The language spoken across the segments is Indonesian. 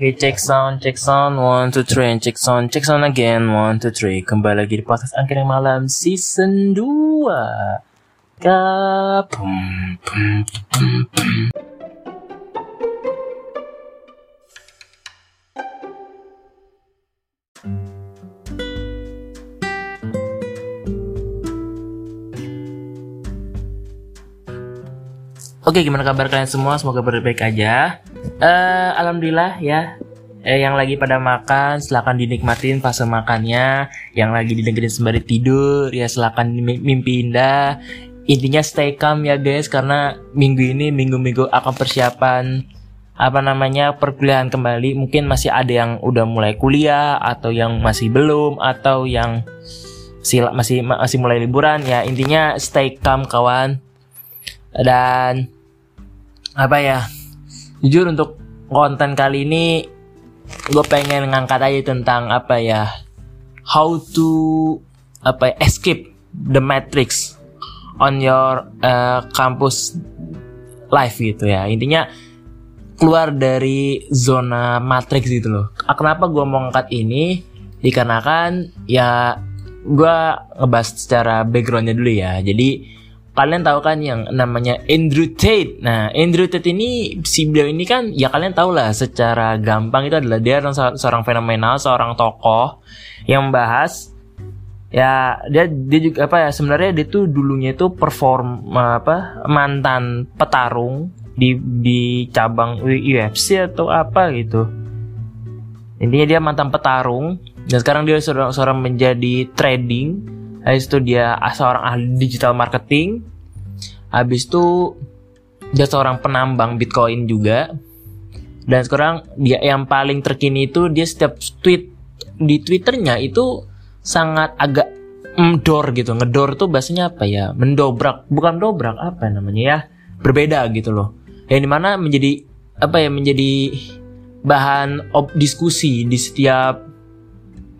Oke, check sound, check sound, one, two, three, and check sound, check sound again, one, two, three. Kembali lagi di podcast Angkring Malam season 2. Kapum, pum, pum, pum. Oke, gimana kabar kalian semua? Semoga baik-baik aja. Eh, alhamdulillah ya. Eh, yang lagi pada makan, silakan dinikmatin fase makannya. Yang lagi didengerin sembari tidur, ya silakan mi- mimpi indah. Intinya stay calm ya guys, karena minggu ini minggu-minggu akan persiapan apa namanya perkuliahan kembali. Mungkin masih ada yang udah mulai kuliah atau yang masih belum atau yang sila- masih masih mulai liburan ya. Intinya stay calm kawan dan apa ya jujur untuk konten kali ini gue pengen ngangkat aja tentang apa ya how to apa ya, escape the matrix on your uh, campus life gitu ya. Intinya keluar dari zona matrix gitu loh. Ah, kenapa gue mau ngangkat ini? Dikarenakan ya gue ngebahas secara backgroundnya dulu ya. Jadi kalian tahu kan yang namanya Andrew Tate. Nah, Andrew Tate ini si beliau ini kan ya kalian tahu lah secara gampang itu adalah dia adalah se- seorang fenomenal, seorang tokoh yang membahas ya dia dia juga apa ya sebenarnya dia tuh dulunya itu perform apa mantan petarung di di cabang UFC atau apa gitu. Intinya dia mantan petarung dan sekarang dia seorang, seorang menjadi trading Habis itu dia seorang ahli digital marketing. Habis itu dia seorang penambang Bitcoin juga. Dan sekarang dia yang paling terkini itu dia setiap tweet di Twitternya itu sangat agak mendor gitu. Ngedor tuh bahasanya apa ya? Mendobrak, bukan dobrak apa namanya ya? Berbeda gitu loh. Yang di mana menjadi apa ya? Menjadi bahan ob diskusi di setiap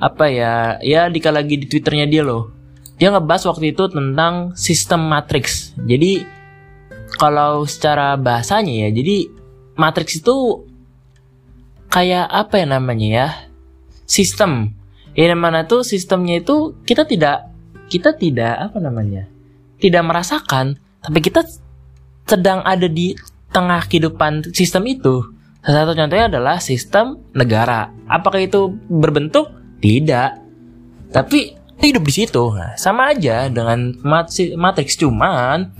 apa ya? Ya dikala lagi di Twitternya dia loh dia ngebahas waktu itu tentang sistem matrix. Jadi kalau secara bahasanya ya, jadi matrix itu kayak apa ya namanya ya? Sistem. Yang mana tuh sistemnya itu kita tidak kita tidak apa namanya? Tidak merasakan, tapi kita sedang ada di tengah kehidupan sistem itu. Salah satu contohnya adalah sistem negara. Apakah itu berbentuk? Tidak. Tapi hidup di situ. Nah, sama aja dengan matri- matrix cuman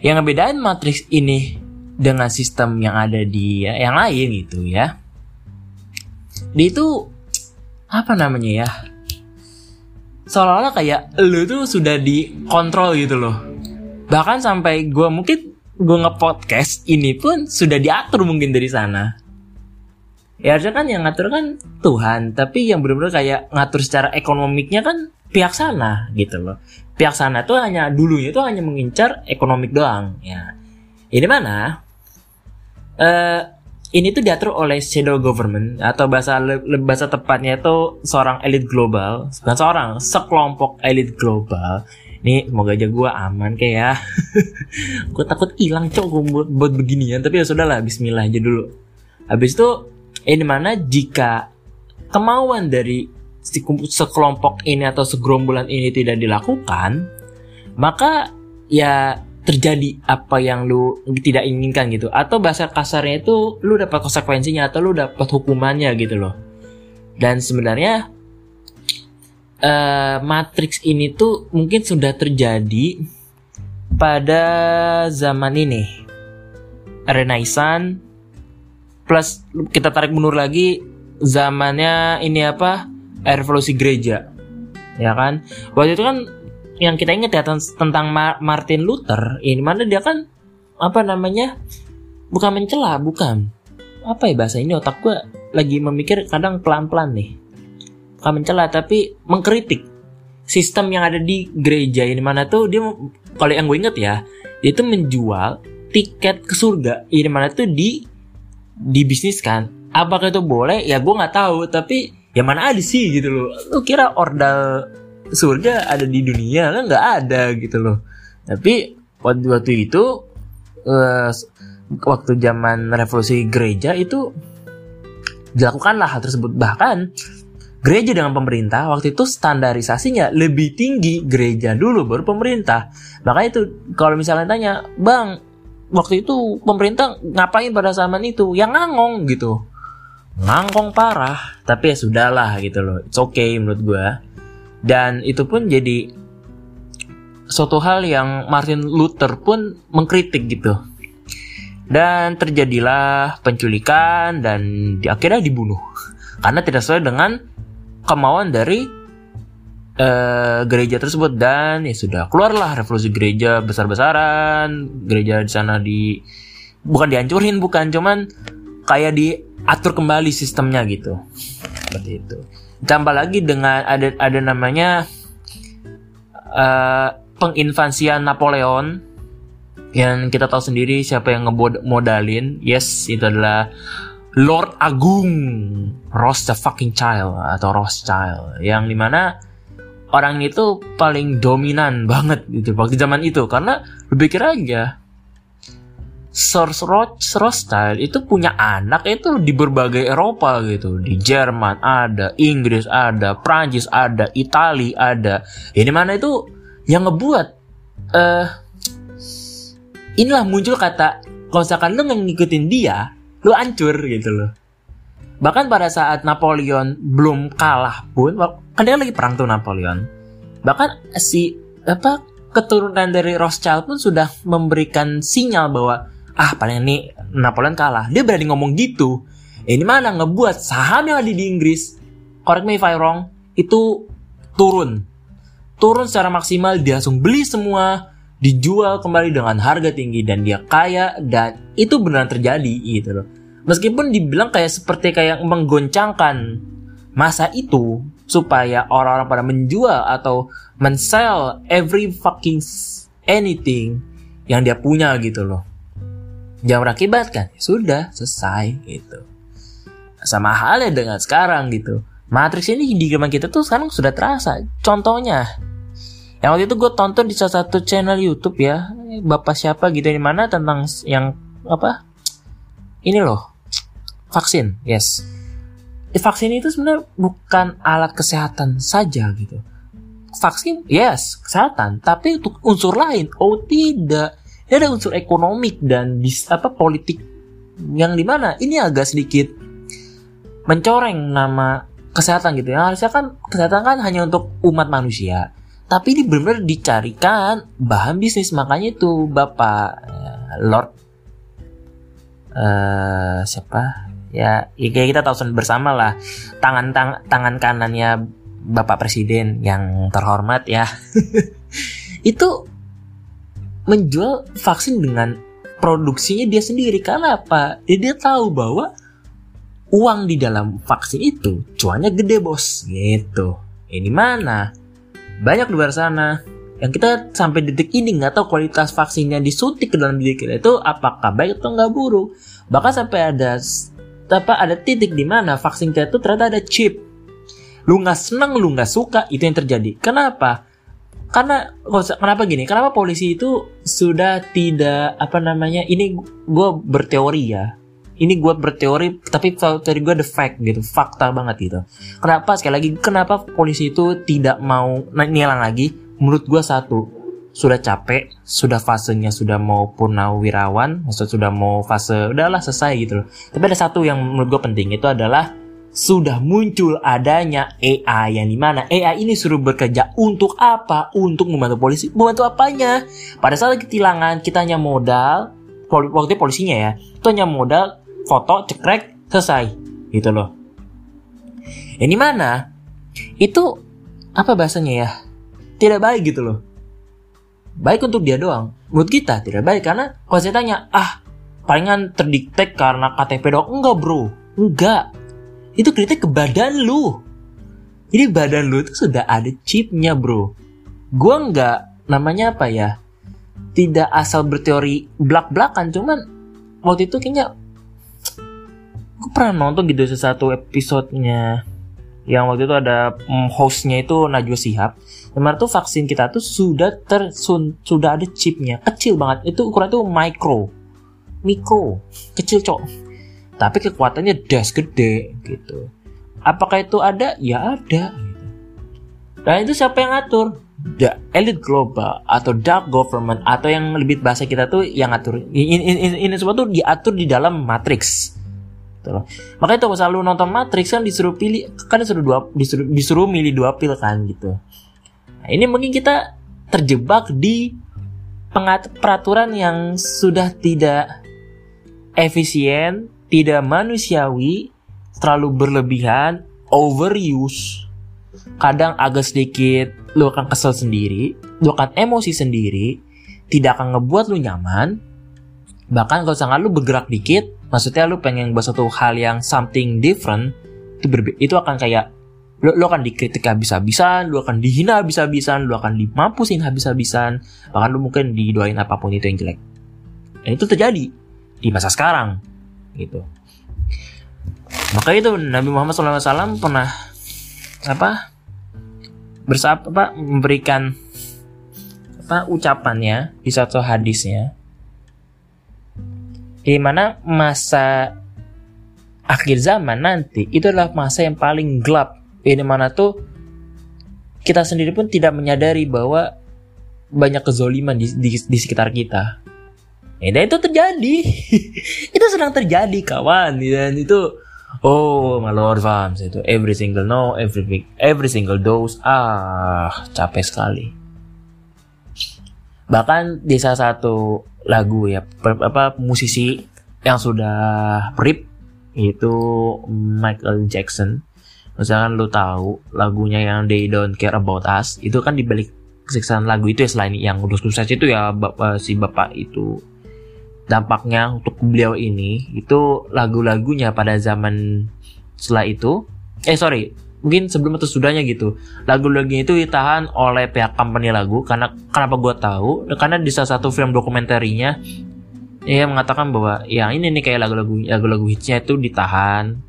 yang ngebedain matrix ini dengan sistem yang ada di ya, yang lain gitu ya. Dia itu apa namanya ya? Seolah-olah kayak lu tuh sudah dikontrol gitu loh. Bahkan sampai gue mungkin gue nge-podcast ini pun sudah diatur mungkin dari sana. Ya harusnya kan yang ngatur kan Tuhan, tapi yang benar-benar kayak ngatur secara ekonomiknya kan pihak sana gitu loh. Pihak sana tuh hanya dulunya tuh hanya mengincar ekonomik doang ya. Ini mana? Eh ini tuh diatur oleh shadow government atau bahasa bahasa tepatnya itu seorang elit global, bukan seorang, sekelompok elit global. Ini semoga aja gue aman kayak ya. gue takut hilang gua buat, buat beginian, tapi ya sudahlah Bismillah aja dulu. Habis itu ini mana jika kemauan dari sekelompok ini atau segerombolan ini tidak dilakukan, maka ya terjadi apa yang lu tidak inginkan gitu atau bahasa kasarnya itu lu dapat konsekuensinya atau lu dapat hukumannya gitu loh. Dan sebenarnya eh, Matrix ini tuh mungkin sudah terjadi pada zaman ini. Renaissance plus kita tarik mundur lagi zamannya ini apa? Revolusi gereja. Ya kan? Waktu itu kan yang kita ingat ya ten- tentang Ma- Martin Luther ini mana dia kan apa namanya bukan mencela bukan. Apa ya bahasa ini? Otak gue lagi memikir kadang pelan-pelan nih. Bukan mencela tapi mengkritik sistem yang ada di gereja ini mana tuh dia kalau yang gue inget ya dia tuh menjual tiket ke surga. Ini mana tuh di dibisniskan. Apakah itu boleh? Ya gue nggak tahu. Tapi ya mana ada sih gitu loh. Lu kira ordal surga ada di dunia? Kan nggak ada gitu loh. Tapi waktu waktu itu eh, waktu zaman revolusi gereja itu dilakukanlah hal tersebut. Bahkan gereja dengan pemerintah waktu itu standarisasinya lebih tinggi gereja dulu baru pemerintah. Makanya itu kalau misalnya tanya bang waktu itu pemerintah ngapain pada zaman itu? Yang ngangong gitu. Ngangkong parah. Tapi ya sudahlah gitu loh. It's okay menurut gue dan itu pun jadi suatu hal yang Martin Luther pun mengkritik gitu. Dan terjadilah penculikan dan di akhirnya dibunuh. Karena tidak sesuai dengan kemauan dari uh, gereja tersebut. Dan ya sudah keluarlah revolusi gereja besar-besaran. Gereja di sana di bukan dihancurin bukan cuman kayak diatur kembali sistemnya gitu. Seperti itu. Tambah lagi dengan ada ada namanya uh, penginvasian Napoleon. Yang kita tahu sendiri siapa yang ngemodalin yes itu adalah Lord Agung Ross the fucking child atau Rothschild. Yang di mana orang itu paling dominan banget gitu waktu zaman itu. Karena berpikir aja Sir Rothschild itu punya anak itu di berbagai Eropa gitu. Di Jerman ada Inggris ada Prancis ada Italia ada. Ini mana itu yang ngebuat uh, inilah muncul kata kalau misalkan lu ngikutin dia lu hancur gitu loh bahkan pada saat Napoleon belum kalah pun kan dia lagi perang tuh Napoleon. Bahkan si apa keturunan dari Rothschild pun sudah memberikan sinyal bahwa ah paling ini Napoleon kalah. Dia berani ngomong gitu. Ini mana ngebuat saham yang ada di Inggris? Correct me if I wrong. Itu turun. Turun secara maksimal dia langsung beli semua dijual kembali dengan harga tinggi dan dia kaya dan itu benar terjadi gitu loh. Meskipun dibilang kayak seperti kayak menggoncangkan masa itu supaya orang-orang pada menjual atau mensell every fucking anything yang dia punya gitu loh. Yang berakibatkan ya sudah selesai gitu. Sama halnya dengan sekarang gitu. Matrix ini di zaman kita tuh sekarang sudah terasa. Contohnya, yang waktu itu gue tonton di salah satu channel YouTube ya, bapak siapa gitu di mana tentang yang apa? Ini loh, vaksin, yes. Vaksin itu sebenarnya bukan alat kesehatan saja gitu. Vaksin, yes, kesehatan, tapi untuk unsur lain, oh tidak. Ini ada unsur ekonomik dan dis, apa politik yang di mana ini agak sedikit mencoreng nama kesehatan gitu ya. Harusnya kan kesehatan kan hanya untuk umat manusia tapi ini benar-benar dicarikan bahan bisnis makanya itu bapak uh, Lord uh, siapa? Ya, ya kayak kita tahu bersama lah. Tangan tang, tangan kanannya bapak presiden yang terhormat ya. Itu menjual vaksin dengan produksinya dia sendiri. Karena apa? Dia, dia tahu bahwa uang di dalam vaksin itu cuannya gede bos. Gitu. Ini mana? Banyak di luar sana yang kita sampai detik ini nggak tahu kualitas vaksinnya disuntik ke dalam diri kita itu apakah baik atau nggak buruk. Bahkan sampai ada apa ada titik di mana vaksin kita itu ternyata ada chip. Lu nggak seneng lu nggak suka itu yang terjadi. Kenapa? Karena kenapa gini? Kenapa polisi itu sudah tidak apa namanya ini gue berteori ya. Ini gue berteori tapi teori gue the fact gitu fakta banget gitu. Kenapa sekali lagi kenapa polisi itu tidak mau nilang lagi menurut gue satu sudah capek sudah fasenya sudah mau purnawirawan maksud sudah mau fase udahlah selesai gitu loh tapi ada satu yang menurut gue penting itu adalah sudah muncul adanya AI yang di mana AI ini suruh bekerja untuk apa? Untuk membantu polisi. Membantu apanya? Pada saat ketilangan kita hanya modal, waktu polisinya ya, itu hanya modal foto cekrek selesai gitu loh ini mana itu apa bahasanya ya tidak baik gitu loh. Baik untuk dia doang. Menurut kita tidak baik karena kalau saya tanya ah palingan terdiktek karena KTP doang. Enggak bro. Enggak. Itu kritik ke badan lu. Jadi badan lu itu sudah ada chipnya bro. Gua enggak namanya apa ya tidak asal berteori belak-belakan cuman waktu itu kayaknya gue pernah nonton gitu sesuatu episodenya yang waktu itu ada mm, hostnya itu Najwa Sihab Kemarin tuh vaksin kita tuh sudah tersun sudah ada chipnya kecil banget itu ukuran tuh micro mikro kecil cok tapi kekuatannya das gede gitu. Apakah itu ada? Ya ada. Gitu. Dan itu siapa yang ngatur? The elite global atau dark government atau yang lebih bahasa kita tuh yang ngatur. Ini, ini, ini semua tuh diatur di dalam matrix. Gitu loh. Makanya tuh selalu nonton Matrix kan disuruh pilih kan disuruh dua disuruh, disuruh milih dua pil kan gitu. Nah, ini mungkin kita terjebak di pengat peraturan yang sudah tidak efisien, tidak manusiawi, terlalu berlebihan, overuse. Kadang agak sedikit lu akan kesel sendiri, lu akan emosi sendiri, tidak akan ngebuat lu nyaman. Bahkan kalau sangat lu bergerak dikit, maksudnya lu pengen buat satu hal yang something different, itu berbe itu akan kayak lu, lu akan dikritik habis-habisan, lu akan dihina habis-habisan, lu akan dimampusin habis-habisan, bahkan lu mungkin didoain apa pun itu yang jelek. Dan itu terjadi di masa sekarang, gitu. Maka itu Nabi Muhammad SAW pernah apa bersab apa memberikan apa ucapannya di satu hadisnya di mana masa akhir zaman nanti itu adalah masa yang paling gelap ini mana tuh kita sendiri pun tidak menyadari bahwa banyak kezoliman di, di, di sekitar kita. Ya, dan itu terjadi. itu sedang terjadi kawan. Dan itu oh my lord fams itu every single no, every every single dose ah capek sekali. Bahkan di salah satu lagu ya apa musisi yang sudah rip itu Michael Jackson. Misalkan lu tahu lagunya yang They Don't Care About Us itu kan dibalik kesiksaan lagu itu ya selain yang udah sukses itu ya bapak, si bapak itu. Dampaknya untuk beliau ini itu lagu-lagunya pada zaman setelah itu eh sorry mungkin sebelum atau sudahnya gitu. Lagu-lagunya itu ditahan oleh pihak company lagu karena kenapa gue tahu? Karena di salah satu film dokumenterinya ia mengatakan bahwa ya ini nih kayak lagu-lagu lagu-lagu hitsnya itu ditahan.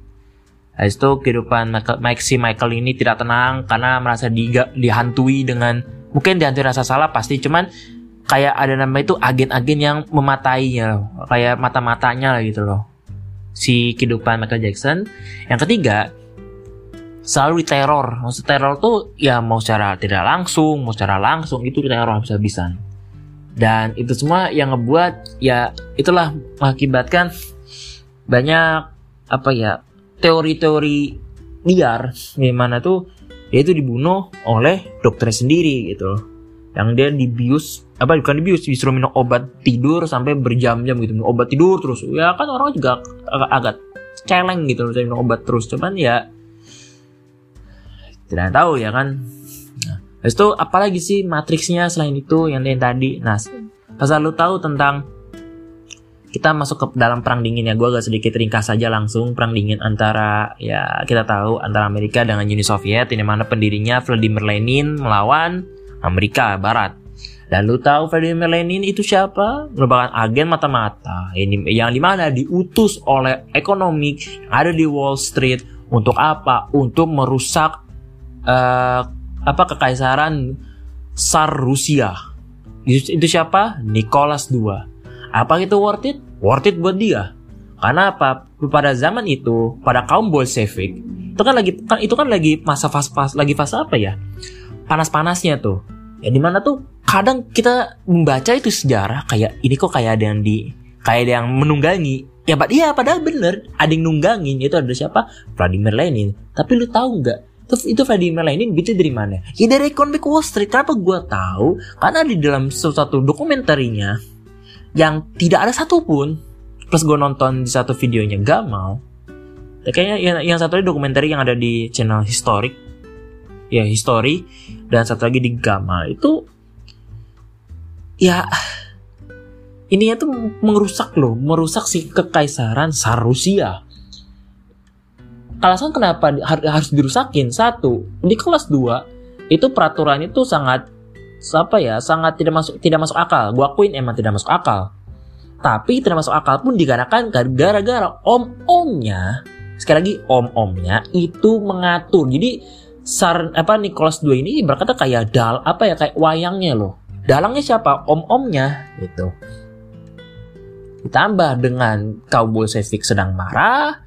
Habis itu kehidupan Mike, si Michael ini tidak tenang karena merasa diga, dihantui dengan mungkin dihantui rasa salah pasti cuman kayak ada nama itu agen-agen yang mematainya kayak mata-matanya lah gitu loh. Si kehidupan Michael Jackson. Yang ketiga selalu diteror maksud teror tuh ya mau secara tidak langsung mau secara langsung itu teror habis-habisan. Dan itu semua yang ngebuat ya itulah mengakibatkan banyak apa ya teori-teori liar gimana tuh dia itu dibunuh oleh dokter sendiri gitu. Yang dia dibius apa bukan dibius disuruh minum obat tidur sampai berjam-jam gitu. Minum obat tidur terus. Ya kan orang juga agak, agak celeng gitu minum obat terus. Cuman ya tidak tahu ya kan? Nah, itu apalagi sih matriksnya selain itu yang, yang tadi? Nah asal lu tahu tentang kita masuk ke dalam perang dingin ya gue agak sedikit ringkas saja langsung. Perang dingin antara ya kita tahu antara Amerika dengan Uni Soviet ini mana pendirinya Vladimir Lenin melawan Amerika Barat. Dan lu tahu Vladimir Lenin itu siapa? Merupakan agen mata-mata. Ini yang di mana diutus oleh ekonomi yang ada di Wall Street untuk apa? Untuk merusak uh, apa kekaisaran Tsar Rusia. Itu, itu siapa? Nicholas II apa itu worth it? Worth it buat dia. Karena apa? Pada zaman itu, pada kaum Bolshevik, itu kan lagi kan itu kan lagi masa fase fase lagi fase apa ya? Panas-panasnya tuh. Ya di mana tuh kadang kita membaca itu sejarah kayak ini kok kayak ada yang di kayak ada yang menunggangi. Ya, pak iya padahal bener ada yang nunggangin itu ada siapa? Vladimir Lenin. Tapi lu tahu nggak itu, itu Vladimir Lenin gitu dari mana? Ya dari Economic Wall Street. Kenapa gue tahu? Karena di dalam suatu dokumenterinya yang tidak ada satupun plus gue nonton di satu videonya gak mau kayaknya yang, yang satu lagi dokumenter yang ada di channel historik ya history dan satu lagi di Gamal itu ya ininya tuh merusak loh merusak si kekaisaran Sarusia alasan kenapa harus dirusakin satu di kelas 2 itu peraturannya tuh sangat apa ya sangat tidak masuk tidak masuk akal. Gua akuin emang tidak masuk akal. Tapi tidak masuk akal pun dikarenakan gara-gara om-omnya sekali lagi om-omnya itu mengatur. Jadi Sar apa Nicholas II ini berkata kayak dal apa ya kayak wayangnya loh. Dalangnya siapa? Om-omnya gitu. ditambah dengan kaum Bolshevik sedang marah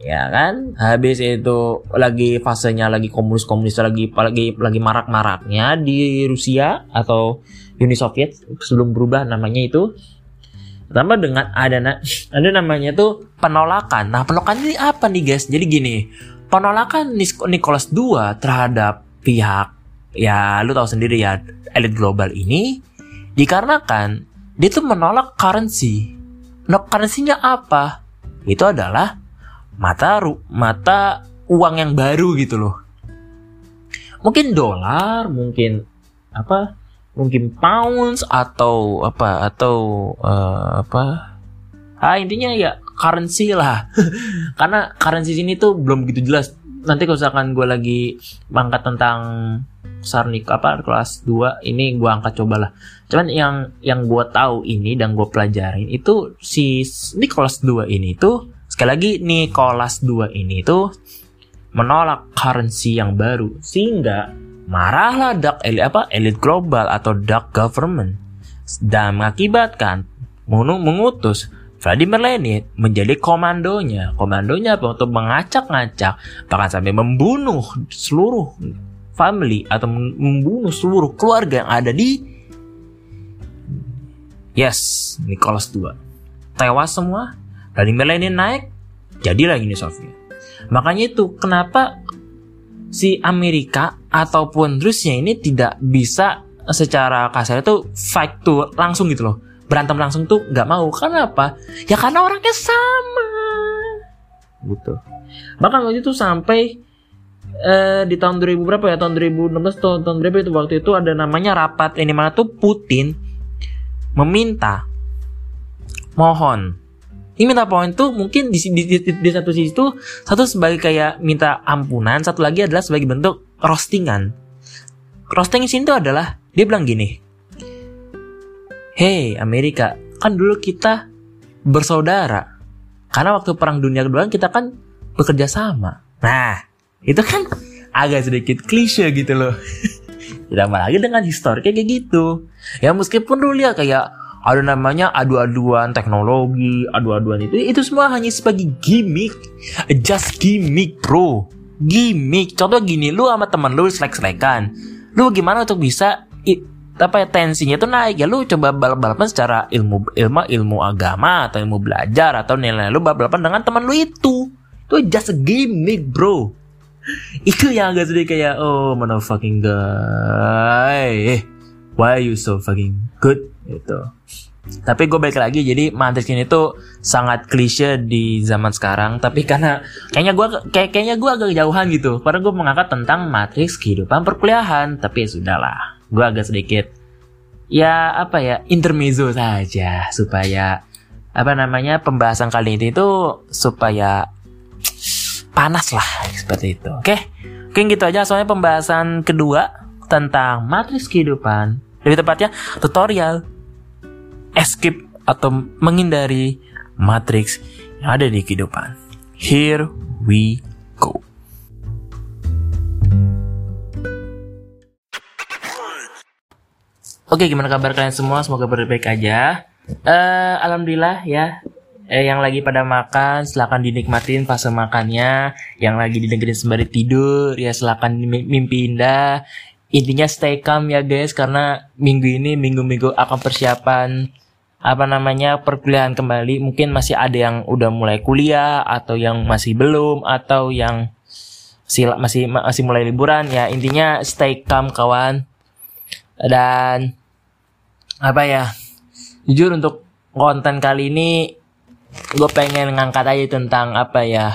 ya kan? Habis itu lagi fasenya lagi komunis komunis lagi lagi lagi marak maraknya di Rusia atau Uni Soviet sebelum berubah namanya itu. Tambah dengan ada ada namanya tuh penolakan. Nah penolakan ini apa nih guys? Jadi gini penolakan Nicholas II terhadap pihak ya lu tahu sendiri ya elit global ini dikarenakan dia tuh menolak currency. Nah currency-nya apa? Itu adalah mata ru mata uang yang baru gitu loh. Mungkin dolar mungkin apa mungkin pounds atau apa atau uh, apa. Ah intinya ya currency lah. Karena currency sini tuh belum begitu jelas. Nanti kalau misalkan gue lagi mangkat tentang sarnik apa kelas 2 ini gue angkat cobalah. Cuman yang yang gue tahu ini dan gue pelajarin itu si ini kelas 2 ini tuh Sekali lagi Nicholas II ini tuh menolak currency yang baru sehingga marahlah dark elit apa elit global atau dark government dan mengakibatkan mengutus Vladimir Lenin menjadi komandonya. Komandonya apa? Untuk mengacak-ngacak bahkan sampai membunuh seluruh family atau membunuh seluruh keluarga yang ada di Yes, Nicholas II. Tewas semua Vladimir Lenin naik, jadilah Uni Soviet. Makanya itu kenapa si Amerika ataupun Rusia ini tidak bisa secara kasar itu fight tuh langsung gitu loh. Berantem langsung tuh nggak mau. Kenapa? Ya karena orangnya sama. Gitu. Bahkan waktu itu sampai eh, di tahun 2000 berapa ya? Tahun 2016 tahun, tahun berapa itu waktu itu ada namanya rapat ini mana tuh Putin meminta mohon ini minta poin tuh mungkin di, di, di, di satu sisi tuh satu sebagai kayak minta ampunan, satu lagi adalah sebagai bentuk roastingan. Roasting sini tuh adalah dia bilang gini, Hey Amerika, kan dulu kita bersaudara. Karena waktu perang dunia kedua kita kan bekerja sama. Nah, itu kan agak sedikit klise gitu loh. Ditambah lagi dengan histori kayak gitu. Ya meskipun dulu lihat kayak ada namanya adu-aduan teknologi, adu-aduan itu. Itu semua hanya sebagai gimmick, just gimmick bro, gimmick. Contoh gini, lu sama temen lu selek-selekan, lu gimana untuk bisa it, apa ya tensinya tuh naik? Ya lu coba balap-balapan secara ilmu ilmu ilmu agama atau ilmu belajar atau nilai lu balap-balapan dengan teman lu itu. Itu just gimmick bro. Itu yang agak sedih kayak oh mana fucking guy. Why are you so fucking good gitu. Tapi gue balik lagi jadi Matrix ini tuh sangat klise di zaman sekarang tapi karena kayaknya gue kayak kayaknya gue agak jauhan gitu. Karena gue mengangkat tentang Matrix kehidupan perkuliahan tapi ya sudahlah gue agak sedikit ya apa ya intermezzo saja supaya apa namanya pembahasan kali ini itu supaya panas lah seperti itu. Oke? Mungkin gitu aja. Soalnya pembahasan kedua tentang matriks kehidupan lebih tepatnya tutorial escape atau menghindari matriks yang ada di kehidupan. Here we go. Oke, gimana kabar kalian semua? Semoga baik-baik aja. Uh, Alhamdulillah ya. Eh, yang lagi pada makan, silakan dinikmatin fase makannya. Yang lagi didengerin sembari tidur, ya silakan mimpi indah. Intinya stay calm ya guys, karena minggu ini minggu-minggu akan persiapan apa namanya perkuliahan kembali mungkin masih ada yang udah mulai kuliah atau yang masih belum atau yang masih masih masih mulai liburan. Ya intinya stay calm kawan. Dan apa ya jujur untuk konten kali ini gue pengen ngangkat aja tentang apa ya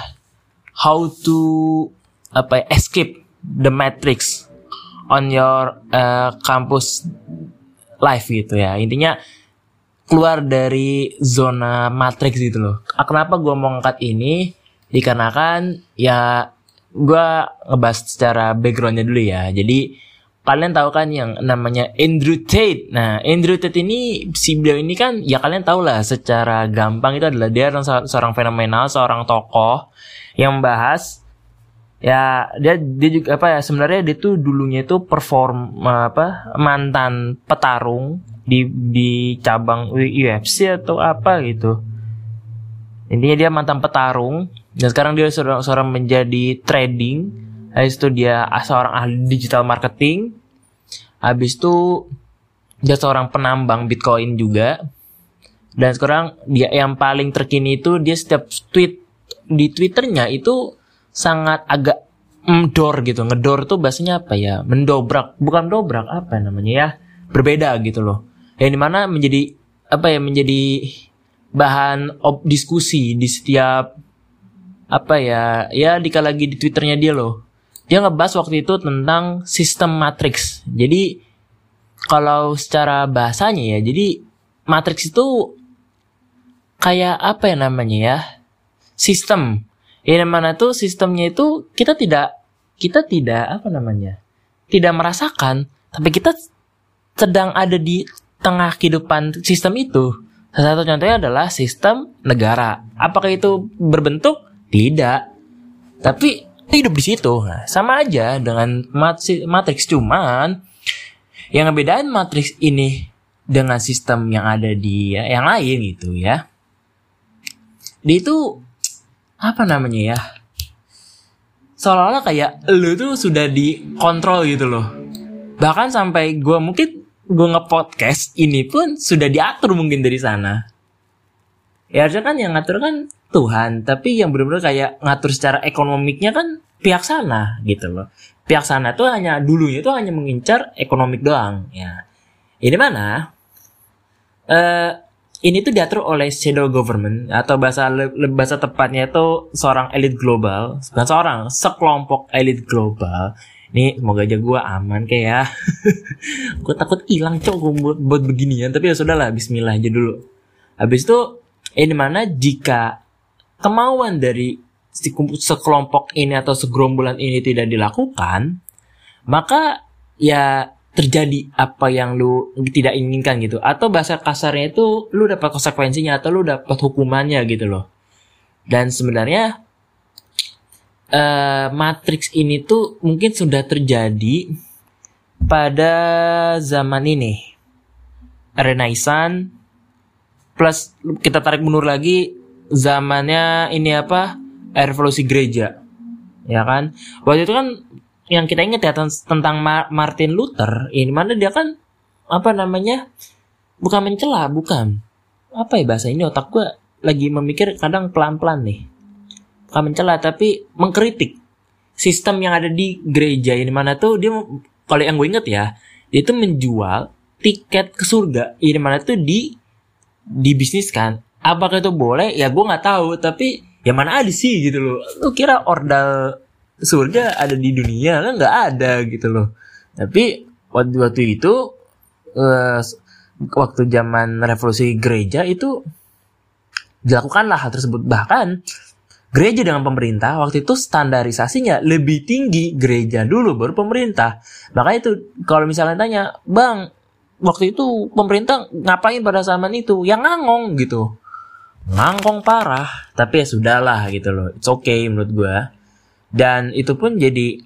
how to apa ya, escape the matrix on your uh, campus life gitu ya. Intinya keluar dari zona matrix gitu loh. Ah, kenapa gue mau ngangkat ini? Dikarenakan ya gue ngebahas secara backgroundnya dulu ya. Jadi kalian tahu kan yang namanya Andrew Tate. Nah, Andrew Tate ini si beliau ini kan ya kalian tahu lah secara gampang itu adalah dia seorang fenomenal, seorang tokoh yang membahas ya dia dia juga apa ya sebenarnya dia tuh dulunya itu perform apa mantan petarung di di cabang UFC atau apa gitu. Intinya dia mantan petarung dan sekarang dia seorang, seorang menjadi trading. Habis itu dia seorang ahli digital marketing. Habis itu dia seorang penambang bitcoin juga. Dan sekarang dia yang paling terkini itu dia setiap tweet di twitternya itu sangat agak mendor gitu. Ngedor tuh bahasanya apa ya? Mendobrak bukan dobrak apa namanya ya? Berbeda gitu loh yang di mana menjadi apa ya menjadi bahan ob diskusi di setiap apa ya ya dika lagi di twitternya dia loh. Dia ngebahas waktu itu tentang sistem matrix. Jadi kalau secara bahasanya ya jadi matrix itu kayak apa ya namanya ya sistem. Yang mana tuh sistemnya itu kita tidak kita tidak apa namanya tidak merasakan tapi kita sedang ada di tengah kehidupan sistem itu. Salah satu contohnya adalah sistem negara. Apakah itu berbentuk? Tidak. Tapi hidup di situ. Nah, sama aja dengan matrix cuman yang ngebedain matrix ini dengan sistem yang ada di ya, yang lain gitu ya. Dia itu apa namanya ya? Seolah-olah kayak lu tuh sudah dikontrol gitu loh. Bahkan sampai gue mungkin gue nge-podcast ini pun sudah diatur mungkin dari sana. Ya harusnya kan yang ngatur kan Tuhan tapi yang benar-benar kayak ngatur secara ekonomiknya kan pihak sana gitu loh. Pihak sana tuh hanya dulunya tuh hanya mengincar ekonomik doang ya. Ini mana? Eh ini tuh diatur oleh shadow government atau bahasa bahasa tepatnya itu seorang elit global, bukan seorang, sekelompok elit global. Ini semoga aja gue aman kayak ya. gue takut hilang cok buat, buat beginian, tapi ya sudahlah, Bismillah aja dulu. Habis itu ini mana jika kemauan dari sekelompok ini atau segerombolan ini tidak dilakukan, maka ya terjadi apa yang lu tidak inginkan gitu atau bahasa kasarnya itu lu dapat konsekuensinya atau lu dapat hukumannya gitu loh dan sebenarnya uh, Matrix ini tuh mungkin sudah terjadi pada zaman ini. Renaissance plus kita tarik mundur lagi zamannya ini apa? Revolusi gereja. Ya kan? Waktu itu kan yang kita ingat ya tentang Martin Luther ini mana dia kan apa namanya bukan mencela bukan. Apa ya bahasa ini? Otak gue lagi memikir kadang pelan-pelan nih bukan mencela tapi mengkritik sistem yang ada di gereja ini. Mana tuh dia kalau yang gue inget ya dia itu menjual tiket ke surga. Ini mana tuh di dibisniskan. Apakah itu boleh? Ya gue nggak tahu. Tapi ya mana ada sih gitu loh. Lu kira ordal surga ada di dunia? Kan nggak ada gitu loh. Tapi waktu waktu itu uh, waktu zaman revolusi gereja itu dilakukanlah hal tersebut. Bahkan gereja dengan pemerintah waktu itu standarisasinya lebih tinggi gereja dulu baru pemerintah. Makanya itu kalau misalnya tanya bang waktu itu pemerintah ngapain pada zaman itu? Yang ngangong gitu. Ngangkong parah tapi ya sudahlah gitu loh. It's okay menurut gue dan itu pun jadi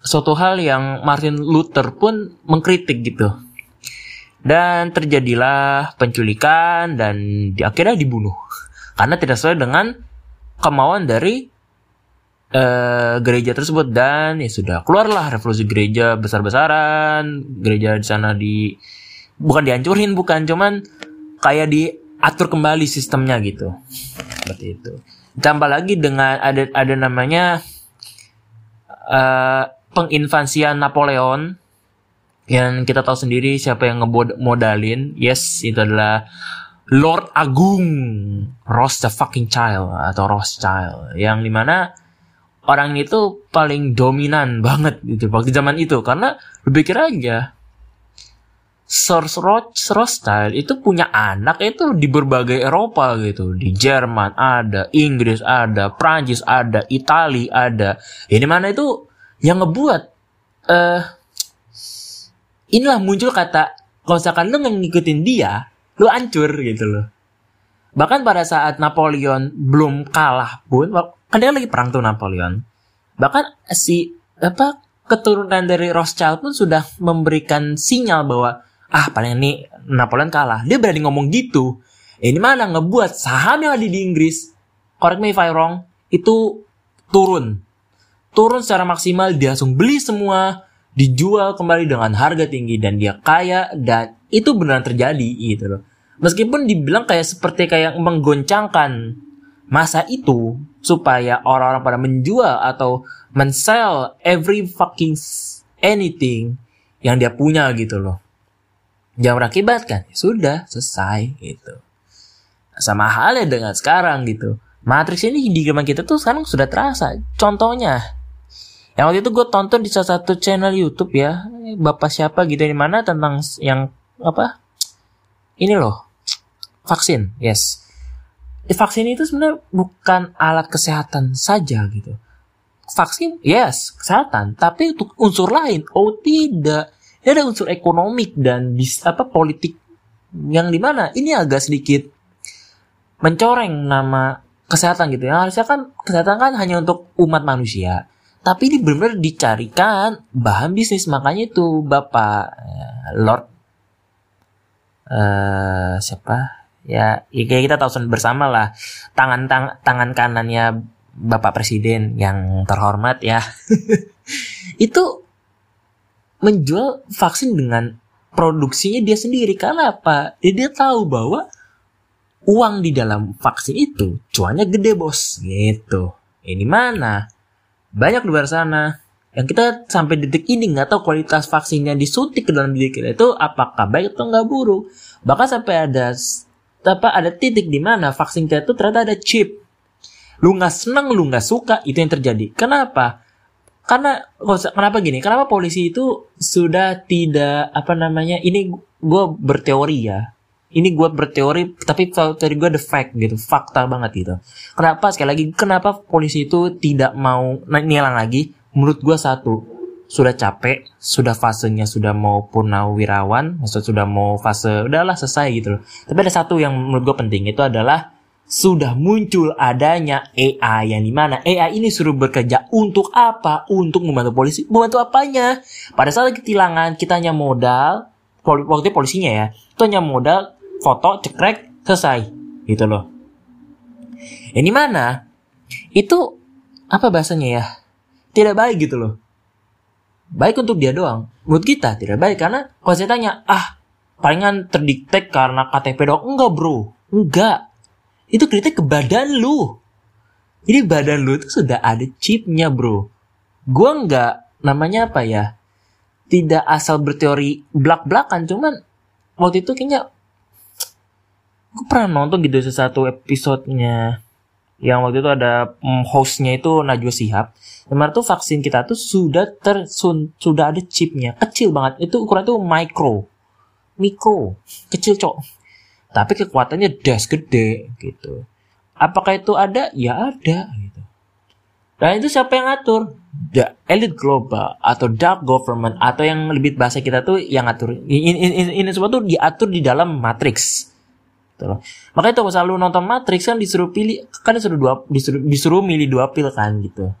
suatu hal yang Martin Luther pun mengkritik gitu. Dan terjadilah penculikan dan di akhirnya dibunuh. Karena tidak sesuai dengan kemauan dari uh, gereja tersebut. Dan ya sudah keluarlah revolusi gereja besar-besaran. Gereja di sana di bukan dihancurin bukan cuman kayak diatur kembali sistemnya gitu. Seperti itu. Tambah lagi dengan ada ada namanya uh, penginvasian Napoleon. Yang kita tahu sendiri siapa yang ngemodalin. Yes, itu adalah Lord Agung Ross the fucking child atau Rothschild yang di mana orang itu paling dominan banget gitu waktu zaman itu karena berpikir aja Sir Rothschild itu punya anak itu di berbagai Eropa gitu. Di Jerman ada, Inggris ada, Prancis ada, Italia ada. Ini mana itu yang ngebuat eh uh, inilah muncul kata kalau misalkan lu ngikutin dia, lu hancur gitu loh. Bahkan pada saat Napoleon belum kalah pun, kan dia lagi perang tuh Napoleon. Bahkan si apa keturunan dari Rothschild pun sudah memberikan sinyal bahwa ah paling ini Napoleon kalah dia berani ngomong gitu ini mana ngebuat saham yang ada di Inggris correct me if I wrong itu turun turun secara maksimal dia langsung beli semua dijual kembali dengan harga tinggi dan dia kaya dan itu beneran terjadi gitu loh meskipun dibilang kayak seperti kayak menggoncangkan masa itu supaya orang-orang pada menjual atau mensell every fucking anything yang dia punya gitu loh. Yang berakibatkan ya sudah selesai gitu. Sama halnya dengan sekarang gitu. Matrix ini di zaman kita tuh sekarang sudah terasa. Contohnya, yang waktu itu gue tonton di salah satu channel YouTube ya, bapak siapa gitu di mana tentang yang apa? Ini loh, vaksin, yes vaksin itu sebenarnya bukan alat kesehatan saja gitu. Vaksin, yes, kesehatan, tapi untuk unsur lain, oh tidak. Ini ada unsur ekonomik dan bis, apa politik yang di mana ini agak sedikit mencoreng nama kesehatan gitu ya. Harusnya kan kesehatan kan hanya untuk umat manusia. Tapi ini benar-benar dicarikan bahan bisnis. Makanya itu Bapak eh, Lord uh, siapa? Ya, ya kayak kita tahu bersama lah. Tangan tang, tangan kanannya Bapak Presiden yang terhormat ya. Itu menjual vaksin dengan produksinya dia sendiri. Karena apa? Dia, dia tahu bahwa uang di dalam vaksin itu cuannya gede bos. Gitu. Ini mana? Banyak di luar sana yang kita sampai detik ini nggak tahu kualitas vaksin yang disuntik ke dalam diri kita itu apakah baik atau nggak buruk bahkan sampai ada apa ada titik di mana vaksin kita itu ternyata ada chip. Lu nggak seneng, lu nggak suka, itu yang terjadi. Kenapa? Karena kenapa gini? Kenapa polisi itu sudah tidak apa namanya? Ini gue berteori ya. Ini gue berteori, tapi teori gue the fact gitu, fakta banget gitu. Kenapa sekali lagi? Kenapa polisi itu tidak mau nilang lagi? Menurut gue satu, sudah capek, sudah fasenya sudah mau purnawirawan, maksud sudah mau fase udahlah selesai gitu loh. Tapi ada satu yang menurut gue penting itu adalah sudah muncul adanya AI yang di mana AI ini suruh bekerja untuk apa? Untuk membantu polisi. Membantu apanya? Pada saat ketilangan kita hanya modal, waktu polisinya ya, itu hanya modal foto cekrek selesai gitu loh. Ini mana? Itu apa bahasanya ya? Tidak baik gitu loh baik untuk dia doang. Menurut kita tidak baik karena kalau saya tanya, ah palingan terdetek karena KTP doang. Enggak bro, enggak. Itu kritik ke badan lu. Jadi badan lu itu sudah ada chipnya bro. Gua enggak namanya apa ya? Tidak asal berteori belak-belakan, cuman waktu itu kayaknya gue pernah nonton gitu sesuatu episodenya yang waktu itu ada mm, hostnya itu Najwa Sihab Di mana tuh vaksin kita tuh sudah tersun sudah ada chipnya. Kecil banget. Itu ukuran tuh micro mikro. Kecil cok. Tapi kekuatannya das gede gitu. Apakah itu ada? Ya ada gitu. Dan itu siapa yang ngatur? The elite global atau dark government atau yang lebih bahasa kita tuh yang ngatur. Ini, ini, ini semua tuh diatur di dalam matrix gitu loh. Makanya tuh selalu nonton Matrix kan disuruh pilih kan disuruh dua disuruh disuruh milih dua pil kan gitu.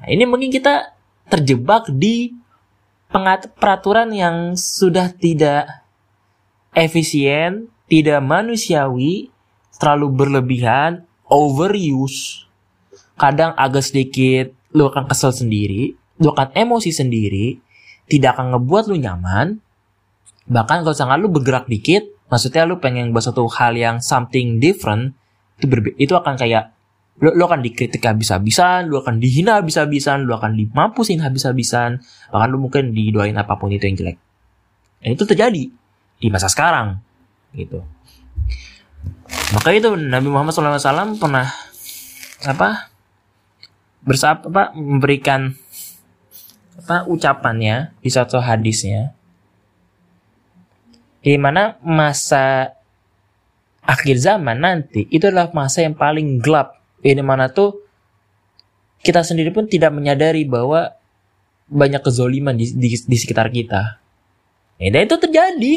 Nah, ini mungkin kita terjebak di peraturan yang sudah tidak efisien, tidak manusiawi, terlalu berlebihan, overuse. Kadang agak sedikit lu akan kesel sendiri, lu akan emosi sendiri, tidak akan ngebuat lu nyaman. Bahkan kalau sangat lu bergerak dikit, maksudnya lu pengen buat satu hal yang something different, itu, itu akan kayak lo, lo akan dikritik habis-habisan, lo akan dihina habis-habisan, lo akan dimampusin habis-habisan, bahkan lo mungkin didoain apa pun itu yang jelek. Dan itu terjadi di masa sekarang, gitu. Maka itu Nabi Muhammad SAW pernah apa bersab apa memberikan apa ucapannya di satu hadisnya di mana masa akhir zaman nanti itu adalah masa yang paling gelap ini mana tuh kita sendiri pun tidak menyadari bahwa banyak kezoliman di, di, di sekitar kita. Ya, dan itu terjadi.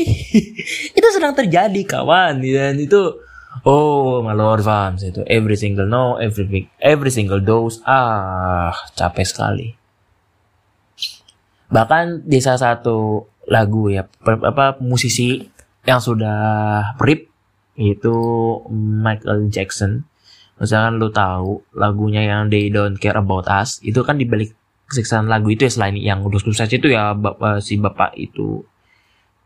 itu sedang terjadi kawan. Dan itu oh my lord itu every single no, every every single dose ah capek sekali. Bahkan di salah satu lagu ya apa musisi yang sudah rip itu Michael Jackson. Misalkan lu tahu lagunya yang They Don't Care About Us itu kan dibalik kesiksaan lagu itu ya selain yang udah sukses itu ya bapak, si bapak itu.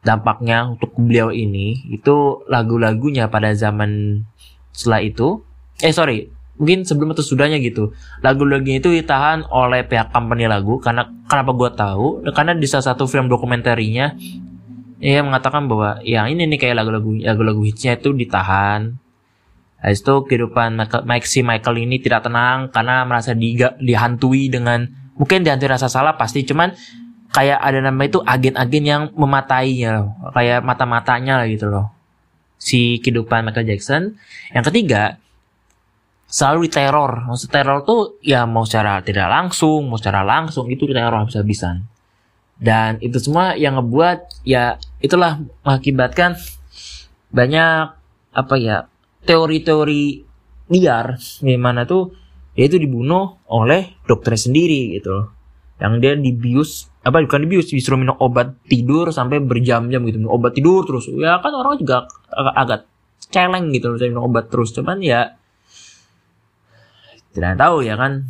Dampaknya untuk beliau ini itu lagu-lagunya pada zaman setelah itu eh sorry mungkin sebelum atau sudahnya gitu. Lagu-lagunya itu ditahan oleh pihak company lagu karena kenapa gue tahu? Karena di salah satu film dokumenterinya ia mengatakan bahwa ya ini nih kayak lagu-lagu lagu-lagu hitsnya itu ditahan. Habis itu kehidupan Michael, Mike Michael ini tidak tenang karena merasa diga, dihantui dengan mungkin dihantui rasa salah pasti cuman kayak ada nama itu agen-agen yang mematainya loh. kayak mata-matanya lah gitu loh. Si kehidupan Michael Jackson. Yang ketiga selalu diteror maksud teror tuh ya mau secara tidak langsung mau secara langsung itu diteror habis-habisan. Dan itu semua yang ngebuat ya itulah mengakibatkan banyak apa ya teori-teori liar gimana tuh dia itu dibunuh oleh dokter sendiri gitu yang dia dibius apa bukan dibius disuruh minum obat tidur sampai berjam-jam gitu. Minum obat tidur terus. Ya kan orang juga agak, agak celeng gitu minum obat terus. Cuman ya tidak tahu ya kan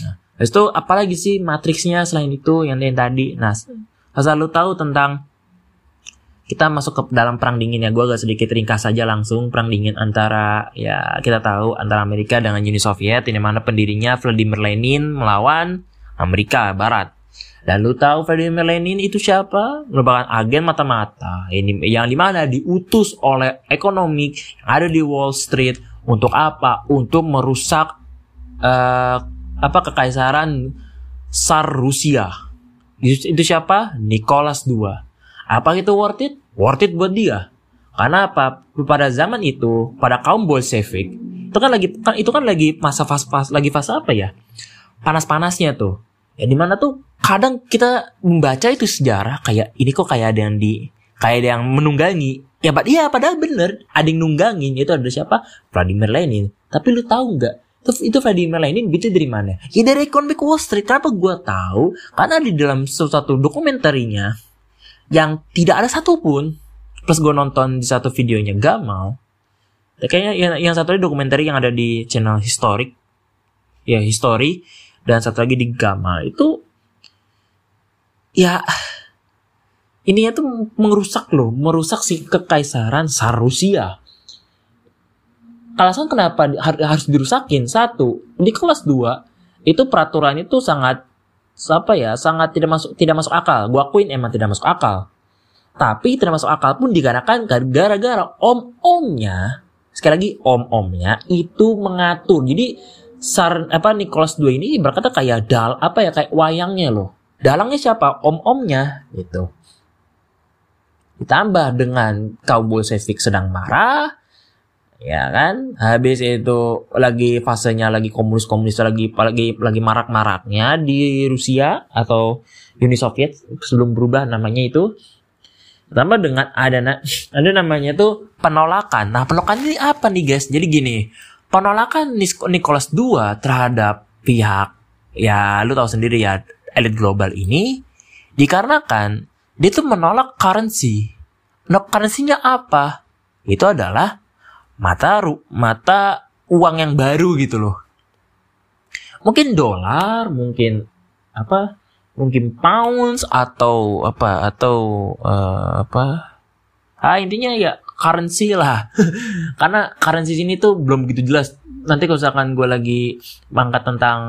nah, itu apalagi sih matriksnya selain itu yang, yang tadi. Nah, asal lu tahu tentang kita masuk ke dalam perang dingin ya. Gue agak sedikit ringkas saja langsung perang dingin antara ya kita tahu antara Amerika dengan Uni Soviet ini mana pendirinya Vladimir Lenin melawan Amerika Barat. Dan lu tahu Vladimir Lenin itu siapa? Merupakan agen mata-mata. Ini yang di mana diutus oleh ekonomi yang ada di Wall Street untuk apa? Untuk merusak uh, apa kekaisaran Tsar Rusia. Itu, itu siapa? Nicholas II. Apa itu worth it? Worth it buat dia. Karena apa? Pada zaman itu, pada kaum Bolshevik, itu kan lagi kan itu kan lagi masa fase, fase lagi fase apa ya? Panas-panasnya tuh. Ya di mana tuh kadang kita membaca itu sejarah kayak ini kok kayak ada yang di kayak ada yang menunggangi. Ya, iya padahal bener ada yang nunggangin itu ada siapa? Vladimir Lenin. Tapi lu tahu nggak itu, itu Vladimir Lenin gitu dari mana? Ya dari Economic Wall Street. Kenapa gue tahu? Karena di dalam suatu dokumenterinya yang tidak ada satupun plus gue nonton di satu videonya gak mau. Kayaknya yang, yang satu lagi dokumenter yang ada di channel historik, ya history, dan satu lagi di Gamal itu, ya ini tuh merusak loh, merusak si kekaisaran Sarusia alasan kenapa harus dirusakin? Satu di kelas 2 itu peraturan itu sangat apa ya sangat tidak masuk tidak masuk akal. Gua akuin emang tidak masuk akal. Tapi tidak masuk akal pun dikarenakan gara-gara om-omnya sekali lagi om-omnya itu mengatur. Jadi sar apa Nicholas 2 ini berkata kayak dal apa ya kayak wayangnya loh. Dalangnya siapa? Om-omnya gitu. Ditambah dengan kaum Bolshevik sedang marah ya kan? Habis itu lagi fasenya lagi komunis komunis lagi lagi lagi marak maraknya di Rusia atau Uni Soviet sebelum berubah namanya itu. Tambah dengan ada ada namanya tuh penolakan. Nah penolakan ini apa nih guys? Jadi gini penolakan Nicholas II terhadap pihak ya lu tahu sendiri ya elit global ini dikarenakan dia tuh menolak currency. Nah currency-nya apa? Itu adalah mata ru mata uang yang baru gitu loh. Mungkin dolar, mungkin apa? Mungkin pounds atau apa atau uh, apa? Ah intinya ya currency lah. Karena currency sini tuh belum begitu jelas. Nanti kalau misalkan gue lagi mangkat tentang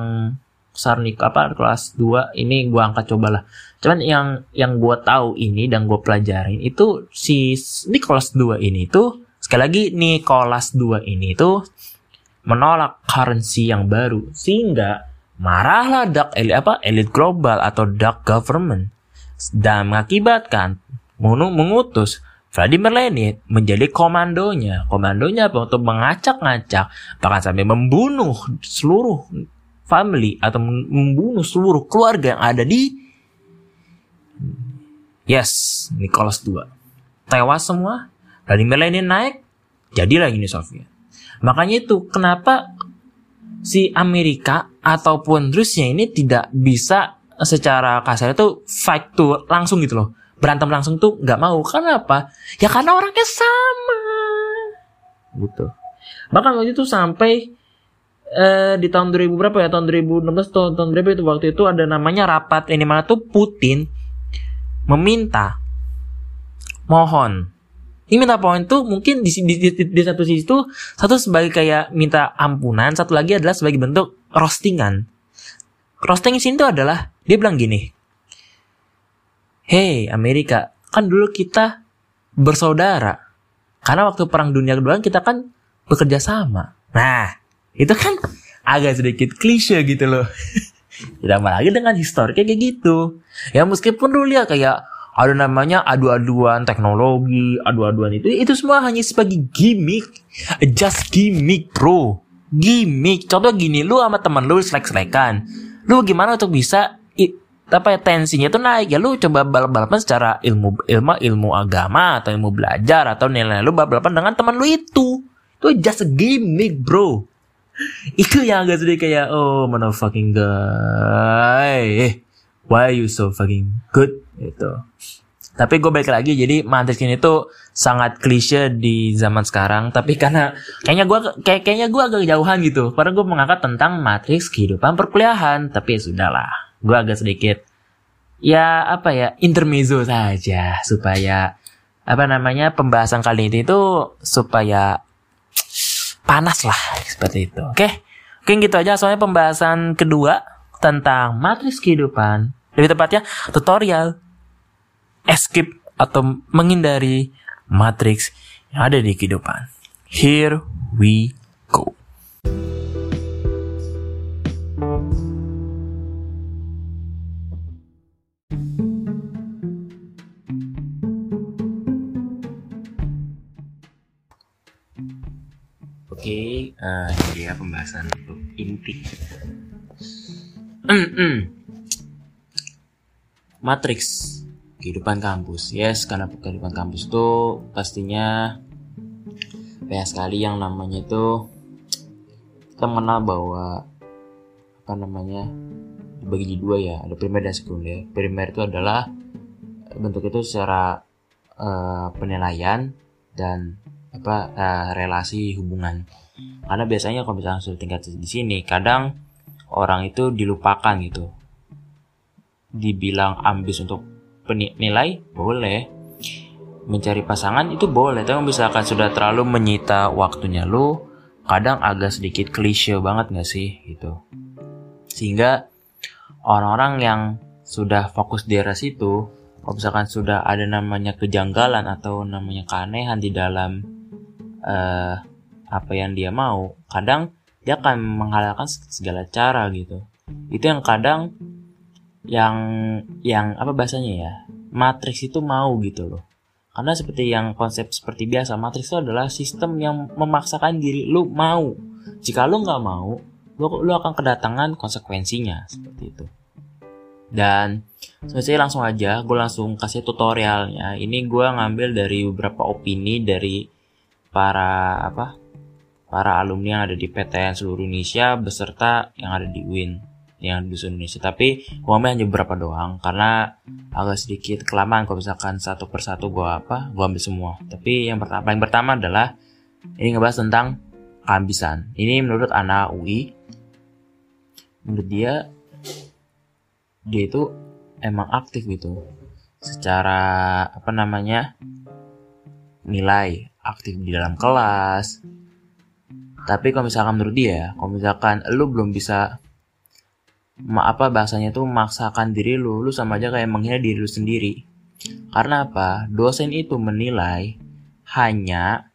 Sarnik apa kelas 2 ini gue angkat cobalah. Cuman yang yang gue tahu ini dan gue pelajarin itu si ini kelas 2 ini tuh Sekali lagi Nicholas II ini tuh menolak currency yang baru sehingga marahlah dark elit apa elit global atau dark government dan mengakibatkan mengutus Vladimir Lenin menjadi komandonya. Komandonya apa? Untuk mengacak-ngacak bahkan sampai membunuh seluruh family atau membunuh seluruh keluarga yang ada di Yes, Nicholas II. Tewas semua Vladimir Lenin naik, jadilah Uni Soviet. Makanya itu kenapa si Amerika ataupun Rusia ini tidak bisa secara kasar itu fight to langsung gitu loh. berantem langsung tuh nggak mau. Kenapa? Ya karena orangnya sama. Gitu. Bahkan waktu itu sampai eh, di tahun 2000 berapa ya? Tahun 2016 tahun, tahun berapa itu waktu itu ada namanya rapat ini mana tuh Putin meminta mohon ini minta poin tuh mungkin di, di, di, di satu sisi tuh satu sebagai kayak minta ampunan, satu lagi adalah sebagai bentuk roastingan. Roasting sini tuh adalah dia bilang gini, Hey Amerika, kan dulu kita bersaudara. Karena waktu perang dunia kedua kita kan bekerja sama. Nah, itu kan agak sedikit klise gitu loh. Ditambah lagi dengan histori kayak gitu. Ya meskipun dulu lihat kayak ada namanya adu-aduan teknologi, adu-aduan itu. Itu semua hanya sebagai gimmick, just gimmick bro, gimmick. Contoh gini, lu sama temen lu selek-selekan, lu gimana untuk bisa apa ya tensinya itu naik? Ya lu coba balap-balapan secara ilmu ilmu ilmu agama atau ilmu belajar atau nilai lu balap-balapan dengan teman lu itu. Itu just a gimmick bro. Itu yang agak sedih kayak oh mana fucking guy. Why you so fucking good itu tapi gue balik lagi jadi Matrix ini tuh sangat klise di zaman sekarang tapi karena kayaknya gue kayak kayaknya gue agak jauhan gitu. Karena gue mengangkat tentang Matrix kehidupan perkuliahan tapi ya sudahlah gue agak sedikit ya apa ya intermezzo saja supaya apa namanya pembahasan kali ini itu supaya panas lah seperti itu. Oke? Mungkin gitu aja. Soalnya pembahasan kedua tentang matriks kehidupan lebih tepatnya tutorial escape atau menghindari matriks yang ada di kehidupan. Here we go. Oke, okay, uh, eh, ini dia pembahasan untuk inti. Matrix kehidupan kampus. Yes karena kehidupan kampus itu pastinya banyak sekali yang namanya itu kita mengenal bahwa apa namanya dibagi di dua ya. Ada primer dan sekunder. Primer itu adalah bentuk itu secara uh, penilaian dan apa uh, relasi hubungan. Karena biasanya kalau misalnya sudah tingkat di sini kadang orang itu dilupakan gitu. Dibilang ambis untuk penilai boleh. Mencari pasangan itu boleh. Tapi misalkan sudah terlalu menyita waktunya lu kadang agak sedikit klise banget gak sih gitu. Sehingga orang-orang yang sudah fokus di arah situ kalau misalkan sudah ada namanya kejanggalan atau namanya keanehan di dalam uh, apa yang dia mau kadang dia akan menghalalkan segala cara gitu. Itu yang kadang yang yang apa bahasanya ya Matrix itu mau gitu loh. Karena seperti yang konsep seperti biasa Matrix itu adalah sistem yang memaksakan diri lu mau. Jika lu nggak mau lu, lu akan kedatangan konsekuensinya seperti itu. Dan saya langsung aja gue langsung kasih tutorialnya. Ini gue ngambil dari beberapa opini dari para apa para alumni yang ada di PTN seluruh Indonesia beserta yang ada di UIN yang di Indonesia. Tapi ambil hanya beberapa doang karena agak sedikit kelamaan kalau misalkan satu persatu gue apa gue ambil semua. Tapi yang pertama paling pertama adalah ini ngebahas tentang kehambisan ini menurut anak UI. Menurut dia dia itu emang aktif gitu. Secara apa namanya nilai aktif di dalam kelas. Tapi kalau misalkan menurut dia kalau misalkan lu belum bisa apa bahasanya tuh memaksakan diri lu lu sama aja kayak menghina diri lu sendiri. Karena apa? Dosen itu menilai hanya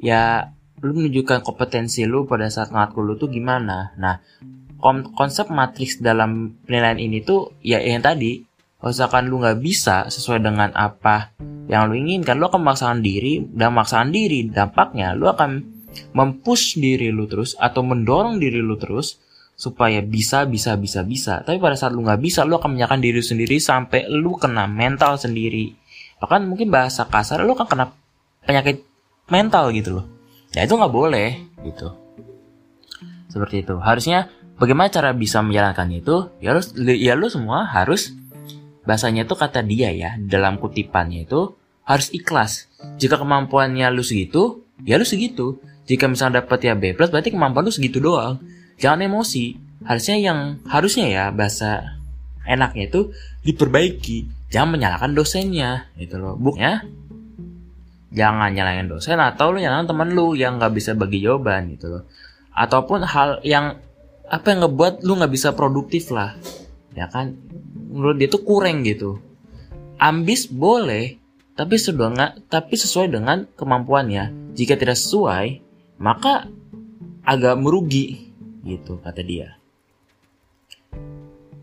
ya lu menunjukkan kompetensi lu pada saat matkul lu tuh gimana. Nah konsep matriks dalam penilaian ini tuh ya yang tadi kalau misalkan lu nggak bisa sesuai dengan apa yang lu inginkan lu akan memaksakan diri dan memaksakan diri dampaknya lu akan mempush diri lu terus atau mendorong diri lu terus supaya bisa bisa bisa bisa. Tapi pada saat lu nggak bisa lu akan menyalahkan diri sendiri sampai lu kena mental sendiri. Bahkan mungkin bahasa kasar lu akan kena penyakit mental gitu loh. Ya itu nggak boleh gitu. Seperti itu. Harusnya bagaimana cara bisa menjalankan itu? Ya harus ya lu semua harus bahasanya itu kata dia ya dalam kutipannya itu harus ikhlas. Jika kemampuannya lu segitu ya lu segitu. Jika misalnya dapat ya B plus berarti kemampuan lu segitu doang jangan emosi. Harusnya yang harusnya ya bahasa enaknya itu diperbaiki. Jangan menyalahkan dosennya gitu loh. Buknya jangan nyalain dosen atau lu nyalain teman lu yang nggak bisa bagi jawaban gitu loh. Ataupun hal yang apa yang ngebuat lu nggak bisa produktif lah. Ya kan? Menurut dia tuh kurang gitu. Ambis boleh tapi tapi sesuai dengan kemampuannya. Jika tidak sesuai maka agak merugi gitu kata dia.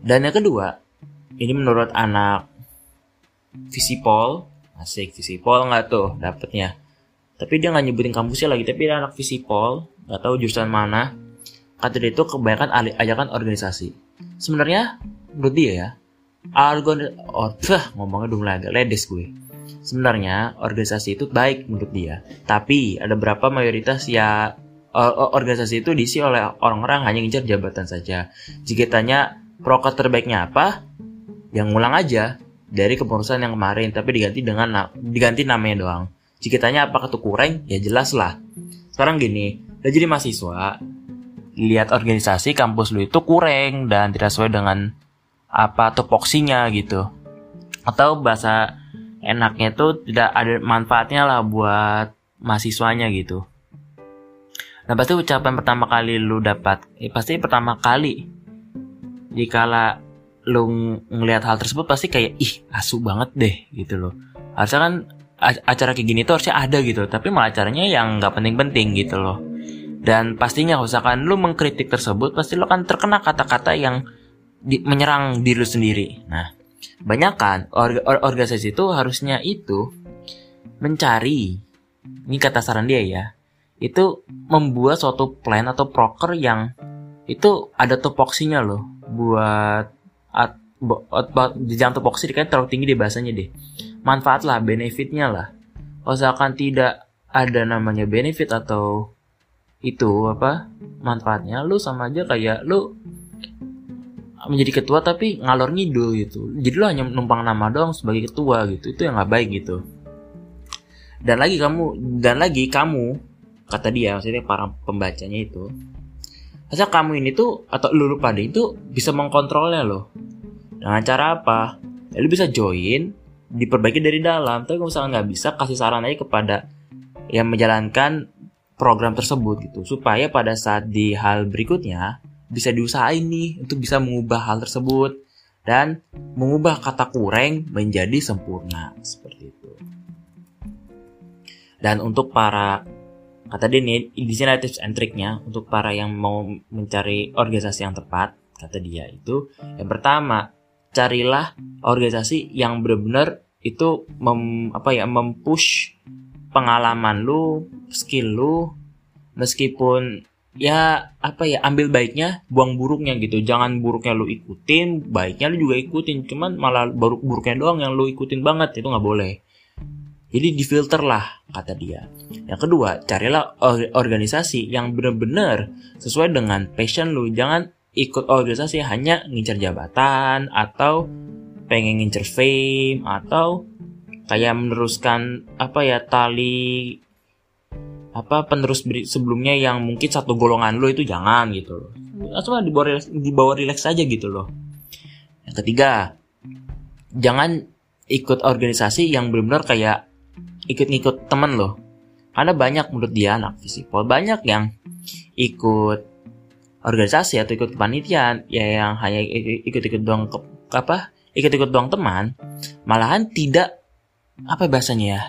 Dan yang kedua ini menurut anak Visipol. Asik Visipol nggak tuh dapetnya. Tapi dia nggak nyebutin kampusnya lagi tapi dia anak Visipol. Nggak tahu jurusan mana. Kata dia itu kebanyakan ajakan organisasi. Sebenarnya menurut dia ya argon oh tuh ngomongnya mulai agak ledes gue. Sebenarnya organisasi itu baik menurut dia. Tapi ada berapa mayoritas ya organisasi itu diisi oleh orang-orang hanya ngincar jabatan saja jika tanya proker terbaiknya apa yang ngulang aja dari kepengurusan yang kemarin tapi diganti dengan diganti namanya doang. Jika tanya apakah itu kurang, ya jelas lah. Sekarang gini, udah jadi mahasiswa, lihat organisasi kampus lu itu kurang dan tidak sesuai dengan apa topoksinya gitu. Atau bahasa enaknya itu tidak ada manfaatnya lah buat mahasiswanya gitu. Nah pasti ucapan pertama kali lu dapat, eh, pasti pertama kali jikala lu ngelihat hal tersebut pasti kayak ih asu banget deh gitu loh. Harusnya kan acara kayak gini tuh harusnya ada gitu tapi malah acaranya yang nggak penting-penting gitu loh. Dan pastinya kalau misalkan lu mengkritik tersebut pasti lu akan terkena kata-kata yang di, menyerang diri lu sendiri. Nah banyak kan or, or, organisasi itu harusnya itu mencari ini kata saran dia ya itu membuat suatu plan atau proker yang itu ada topoksinya loh. Buat at, jangan tupoksi kan terlalu tinggi deh bahasanya deh. Manfaat lah benefitnya lah. Misalkan tidak ada namanya benefit atau itu apa manfaatnya lu sama aja kayak lu menjadi ketua tapi ngalor ngidul gitu. Jadi lu hanya numpang nama doang sebagai ketua gitu. Itu yang nggak baik gitu. Dan lagi kamu dan lagi kamu kata dia maksudnya para pembacanya itu Masa kamu ini tuh atau lu deh itu bisa mengkontrolnya loh. Dengan cara apa? Ya, lu bisa join, diperbaiki dari dalam. Tapi kalau misalnya nggak bisa, kasih saran aja kepada yang menjalankan program tersebut gitu. Supaya pada saat di hal berikutnya bisa diusahain nih untuk bisa mengubah hal tersebut dan mengubah kata kurang menjadi sempurna seperti itu. Dan untuk para kata dia nih di sini ada tips and triknya untuk para yang mau mencari organisasi yang tepat kata dia itu. Yang pertama carilah organisasi yang benar-benar itu mem, apa ya mempush pengalaman lu skill lu meskipun ya apa ya ambil baiknya buang buruknya gitu. Jangan buruknya lu ikutin baiknya lu juga ikutin. Cuman malah buruk buruknya doang yang lu ikutin banget itu nggak boleh jadi difilter lah kata dia. Yang kedua, carilah organisasi yang benar-benar sesuai dengan passion lu. Jangan ikut organisasi hanya ngincer jabatan atau pengen ngincer fame atau kayak meneruskan apa ya tali apa penerus sebelumnya yang mungkin satu golongan lo itu jangan gitu loh. Cuma dibawa dibawa relax aja gitu loh. Yang ketiga, jangan ikut organisasi yang benar-benar kayak ikut-ikut temen loh. Karena banyak menurut dia anak visipol banyak yang ikut organisasi atau ikut kepanitiaan. Ya yang hanya ikut-ikut doang ke, apa? Ikut-ikut doang teman. Malahan tidak apa bahasanya ya?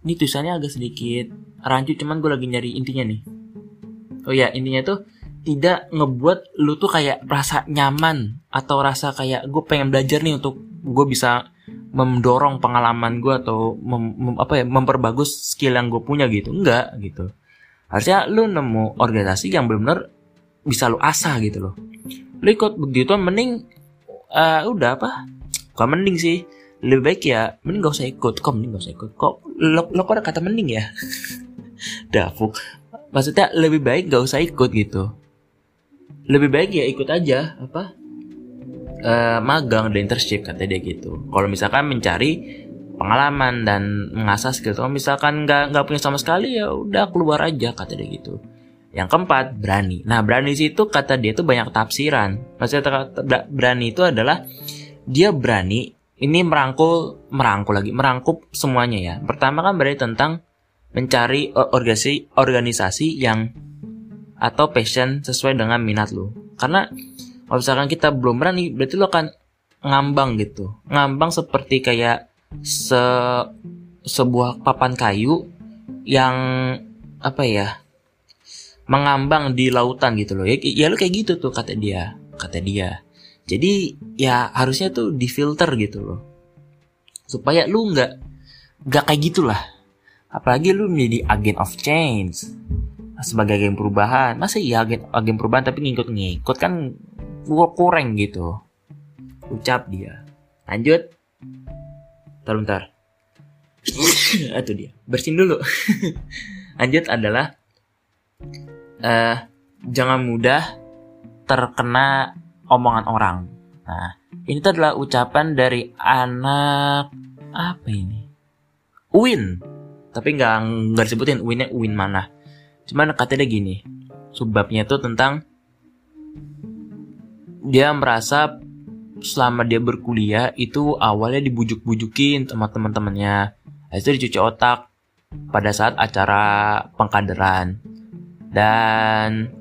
Ini tulisannya agak sedikit rancu cuman gue lagi nyari intinya nih. Oh ya intinya tuh tidak ngebuat lu tuh kayak rasa nyaman atau rasa kayak gue pengen belajar nih untuk gue bisa mendorong pengalaman gue atau mem, mem, apa ya memperbagus skill yang gue punya gitu. Enggak gitu. Harusnya lu nemu organisasi yang benar-benar bisa lu asah gitu loh. Lu ikut begitu mending uh, udah apa? Kok mending sih. Lebih baik ya mending gak usah ikut. Kok mending gak usah ikut? Kok lo, lo kok ada kata mending ya? Dapuk. Maksudnya lebih baik gak usah ikut gitu. Lebih baik ya ikut aja apa uh, magang dan internship kata dia gitu. Kalau misalkan mencari pengalaman dan mengasah skill kalau misalkan nggak nggak punya sama sekali ya udah keluar aja kata dia gitu. Yang keempat berani. Nah berani itu kata dia itu banyak tafsiran. Maksudnya berani itu adalah dia berani ini merangkul merangkul lagi merangkup semuanya ya. Pertama kan berarti tentang mencari organisasi organisasi yang atau passion sesuai dengan minat lo karena kalau misalkan kita belum berani berarti lo akan ngambang gitu. Ngambang seperti kayak se sebuah papan kayu yang apa ya mengambang di lautan gitu loh. Ya, ya lo kayak gitu tuh kata dia kata dia. Jadi ya harusnya tuh difilter gitu loh. Supaya lu nggak nggak kayak gitulah. Apalagi lu menjadi agen of change sebagai agen perubahan. Masa iya agen agen perubahan tapi ngikut-ngikut? Kan gua kurang gitu. Ucap dia. Lanjut. Bentar bentar. Itu dia. Bersin dulu. Lanjut adalah uh, jangan mudah terkena omongan orang. Nah ini tuh adalah ucapan dari anak apa ini? Win. Tapi nggak nggak disebutin winnya win mana. Cuman katanya gini sebabnya tuh tentang dia merasa selama dia berkuliah itu awalnya dibujuk-bujukin sama teman-temannya. Itu dicuci otak pada saat acara pengkaderan. Dan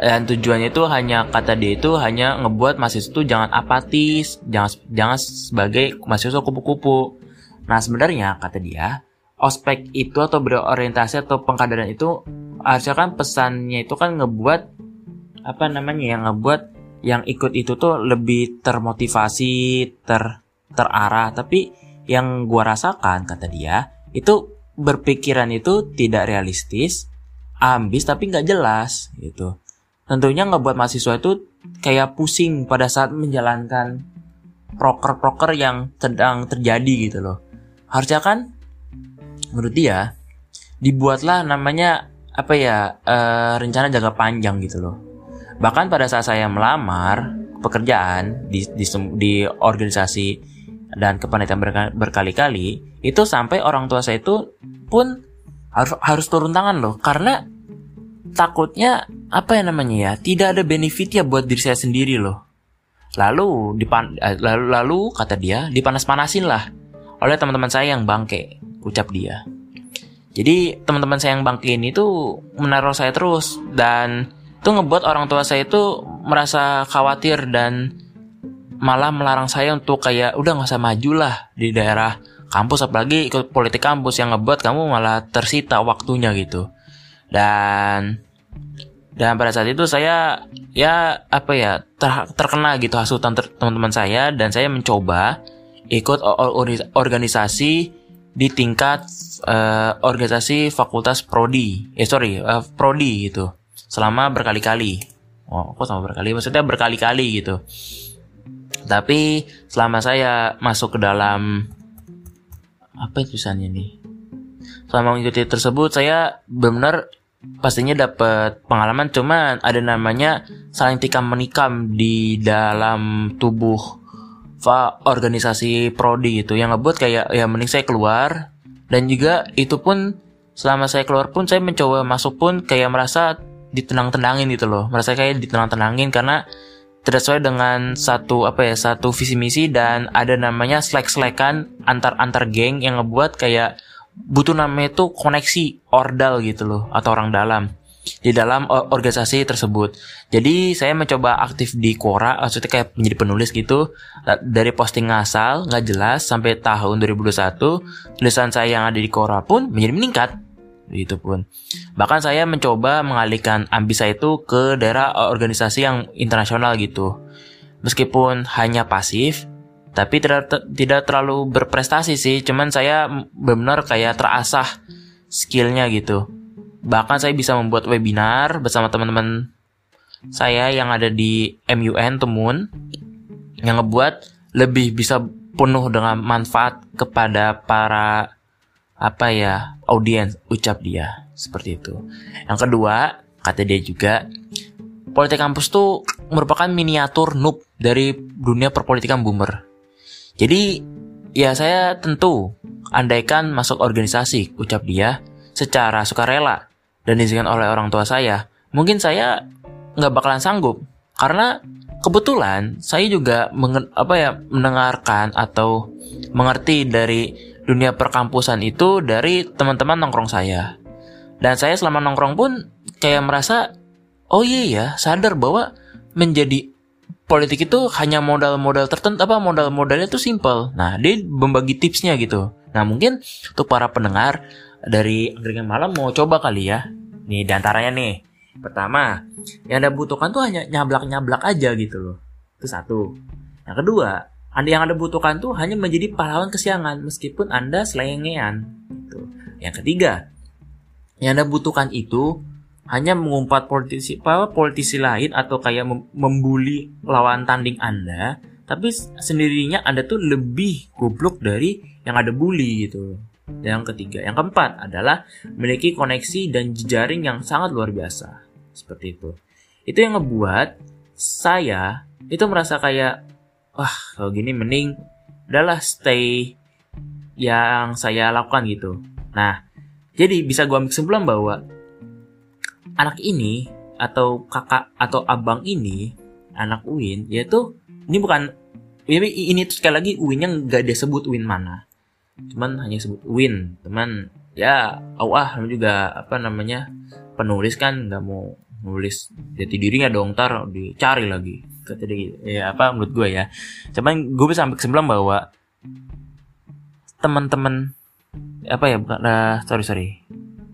dan tujuannya itu hanya kata dia itu hanya ngebuat mahasiswa itu jangan apatis jangan jangan sebagai mahasiswa kupu-kupu. Nah sebenarnya kata dia, ospek itu atau berorientasi atau pengkaderan itu harusnya kan pesannya itu kan ngebuat apa namanya yang ngebuat yang ikut itu tuh lebih termotivasi, ter terarah. Tapi yang gua rasakan kata dia itu berpikiran itu tidak realistis, ambis tapi nggak jelas gitu. Tentunya ngebuat mahasiswa itu kayak pusing pada saat menjalankan proker-proker yang sedang terjadi gitu loh harusnya kan menurut dia dibuatlah namanya apa ya uh, rencana jangka panjang gitu loh bahkan pada saat saya melamar pekerjaan di di, di organisasi dan kepanitiaan berkali-kali itu sampai orang tua saya itu pun harus harus turun tangan loh karena takutnya apa ya namanya ya tidak ada benefitnya buat diri saya sendiri loh lalu dipan eh, lalu lalu kata dia dipanas-panasin lah oleh teman-teman saya yang bangke, ucap dia. Jadi teman-teman saya yang bangke ini tuh menaruh saya terus dan itu ngebuat orang tua saya itu merasa khawatir dan malah melarang saya untuk kayak udah nggak usah maju lah di daerah kampus apalagi ikut politik kampus yang ngebuat kamu malah tersita waktunya gitu. Dan dan pada saat itu saya ya apa ya ter, terkena gitu hasutan teman-teman saya dan saya mencoba ikut organisasi di tingkat uh, organisasi fakultas prodi. Eh sorry uh, prodi gitu selama berkali-kali. Oh kok sama berkali? Maksudnya berkali-kali gitu. Tapi selama saya masuk ke dalam apa itu tulisannya nih? Selama mengikuti tersebut saya benar pastinya dapat pengalaman. Cuman ada namanya saling tikam menikam di dalam tubuh organisasi prodi itu. Yang ngebuat kayak ya mending saya keluar. Dan juga itu pun selama saya keluar pun saya mencoba masuk pun kayak merasa ditenang-tenangin gitu loh merasa kayak ditenang-tenangin karena tidak sesuai dengan satu apa ya satu visi misi dan ada namanya slack-slackan antar antar geng yang ngebuat kayak butuh namanya itu koneksi ordal gitu loh atau orang dalam di dalam organisasi tersebut. Jadi saya mencoba aktif di Quora, maksudnya kayak menjadi penulis gitu. Dari posting ngasal, nggak jelas, sampai tahun 2021, tulisan saya yang ada di Quora pun menjadi meningkat. Itu pun. Bahkan saya mencoba mengalihkan ambis saya itu ke daerah organisasi yang internasional gitu. Meskipun hanya pasif, tapi tidak tidak terlalu berprestasi sih. Cuman saya benar kayak terasah skillnya gitu Bahkan saya bisa membuat webinar bersama teman-teman saya yang ada di MUN Temun yang ngebuat lebih bisa penuh dengan manfaat kepada para apa ya audiens ucap dia seperti itu. Yang kedua kata dia juga politik kampus tuh merupakan miniatur noob dari dunia perpolitikan boomer. Jadi ya saya tentu andaikan masuk organisasi, ucap dia, secara sukarela dan diizinkan oleh orang tua saya, mungkin saya nggak bakalan sanggup karena kebetulan saya juga apa ya mendengarkan atau mengerti dari dunia perkampusan itu dari teman-teman nongkrong saya. Dan saya selama nongkrong pun kayak merasa oh iya ya sadar bahwa menjadi politik itu hanya modal-modal tertentu apa modal-modalnya itu simple. Nah, dia membagi tipsnya gitu. Nah, mungkin untuk para pendengar dari angkringan malam mau coba kali ya. Nih di antaranya nih. Pertama, yang Anda butuhkan tuh hanya nyablak-nyablak aja gitu loh. Itu satu. Yang kedua, anda yang Anda butuhkan tuh hanya menjadi pahlawan kesiangan meskipun Anda selengean. Gitu. Yang ketiga, yang Anda butuhkan itu hanya mengumpat politisi politisi lain atau kayak membuli lawan tanding Anda, tapi sendirinya Anda tuh lebih goblok dari yang ada bully gitu. Yang ketiga, yang keempat adalah memiliki koneksi dan jejaring yang sangat luar biasa. Seperti itu. Itu yang ngebuat saya itu merasa kayak wah kalau gini mending adalah stay yang saya lakukan gitu. Nah, jadi bisa gue ambil kesimpulan bahwa anak ini atau kakak atau abang ini anak Uin yaitu ini bukan ini, ini sekali lagi Uinnya nggak dia sebut Uin mana cuman hanya sebut Uin teman ya awah juga apa namanya penulis kan nggak mau nulis jati dirinya dong ntar dicari lagi kata dia ya apa menurut gue ya. Cuman gue bisa ambil kesimpulan bahwa teman-teman apa ya bukan uh, sorry sorry.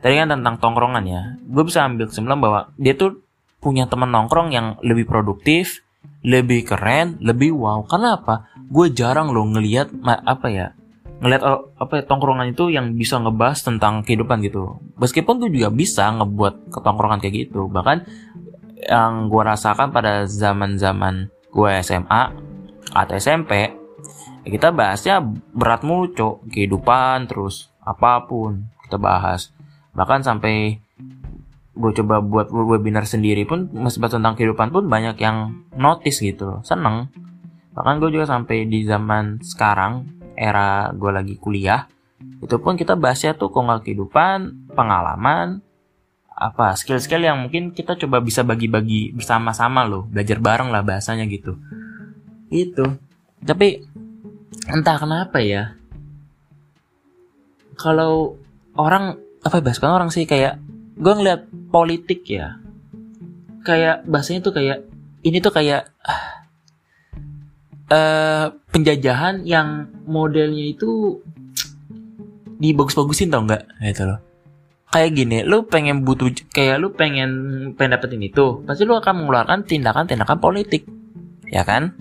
Tadi kan tentang tongkrongan ya. Gue bisa ambil kesimpulan bahwa dia tuh punya teman nongkrong yang lebih produktif lebih keren lebih wow. Karena apa? Gue jarang loh ngelihat apa ya ngelihat oh, apa ya, tongkrongan itu yang bisa ngebahas tentang kehidupan gitu. Meskipun tuh juga bisa ngebuat ketongkrongan kayak gitu. Bahkan yang gue rasakan pada zaman zaman gue SMA atau SMP ya kita bahasnya berat mulu cok. Kehidupan terus apa pun kita bahas. Bahkan sampai gue coba buat webinar sendiri pun masih tentang kehidupan pun banyak yang notice gitu seneng. Bahkan gue juga sampai di zaman sekarang era gue lagi kuliah itu pun kita bahasnya tuh kongal kehidupan pengalaman apa skill-skill yang mungkin kita coba bisa bagi-bagi bersama-sama loh belajar bareng lah bahasanya gitu. Itu tapi entah kenapa ya kalau orang apa bahas kan orang sih kayak gue ngeliat politik ya kayak bahasanya tuh kayak ini tuh kayak uh, penjajahan yang modelnya itu dibagus-bagusin tau nggak gitu loh kayak gini lu pengen butuh kayak lu pengen pengen dapetin itu pasti lu akan mengeluarkan tindakan-tindakan politik. Ya kan?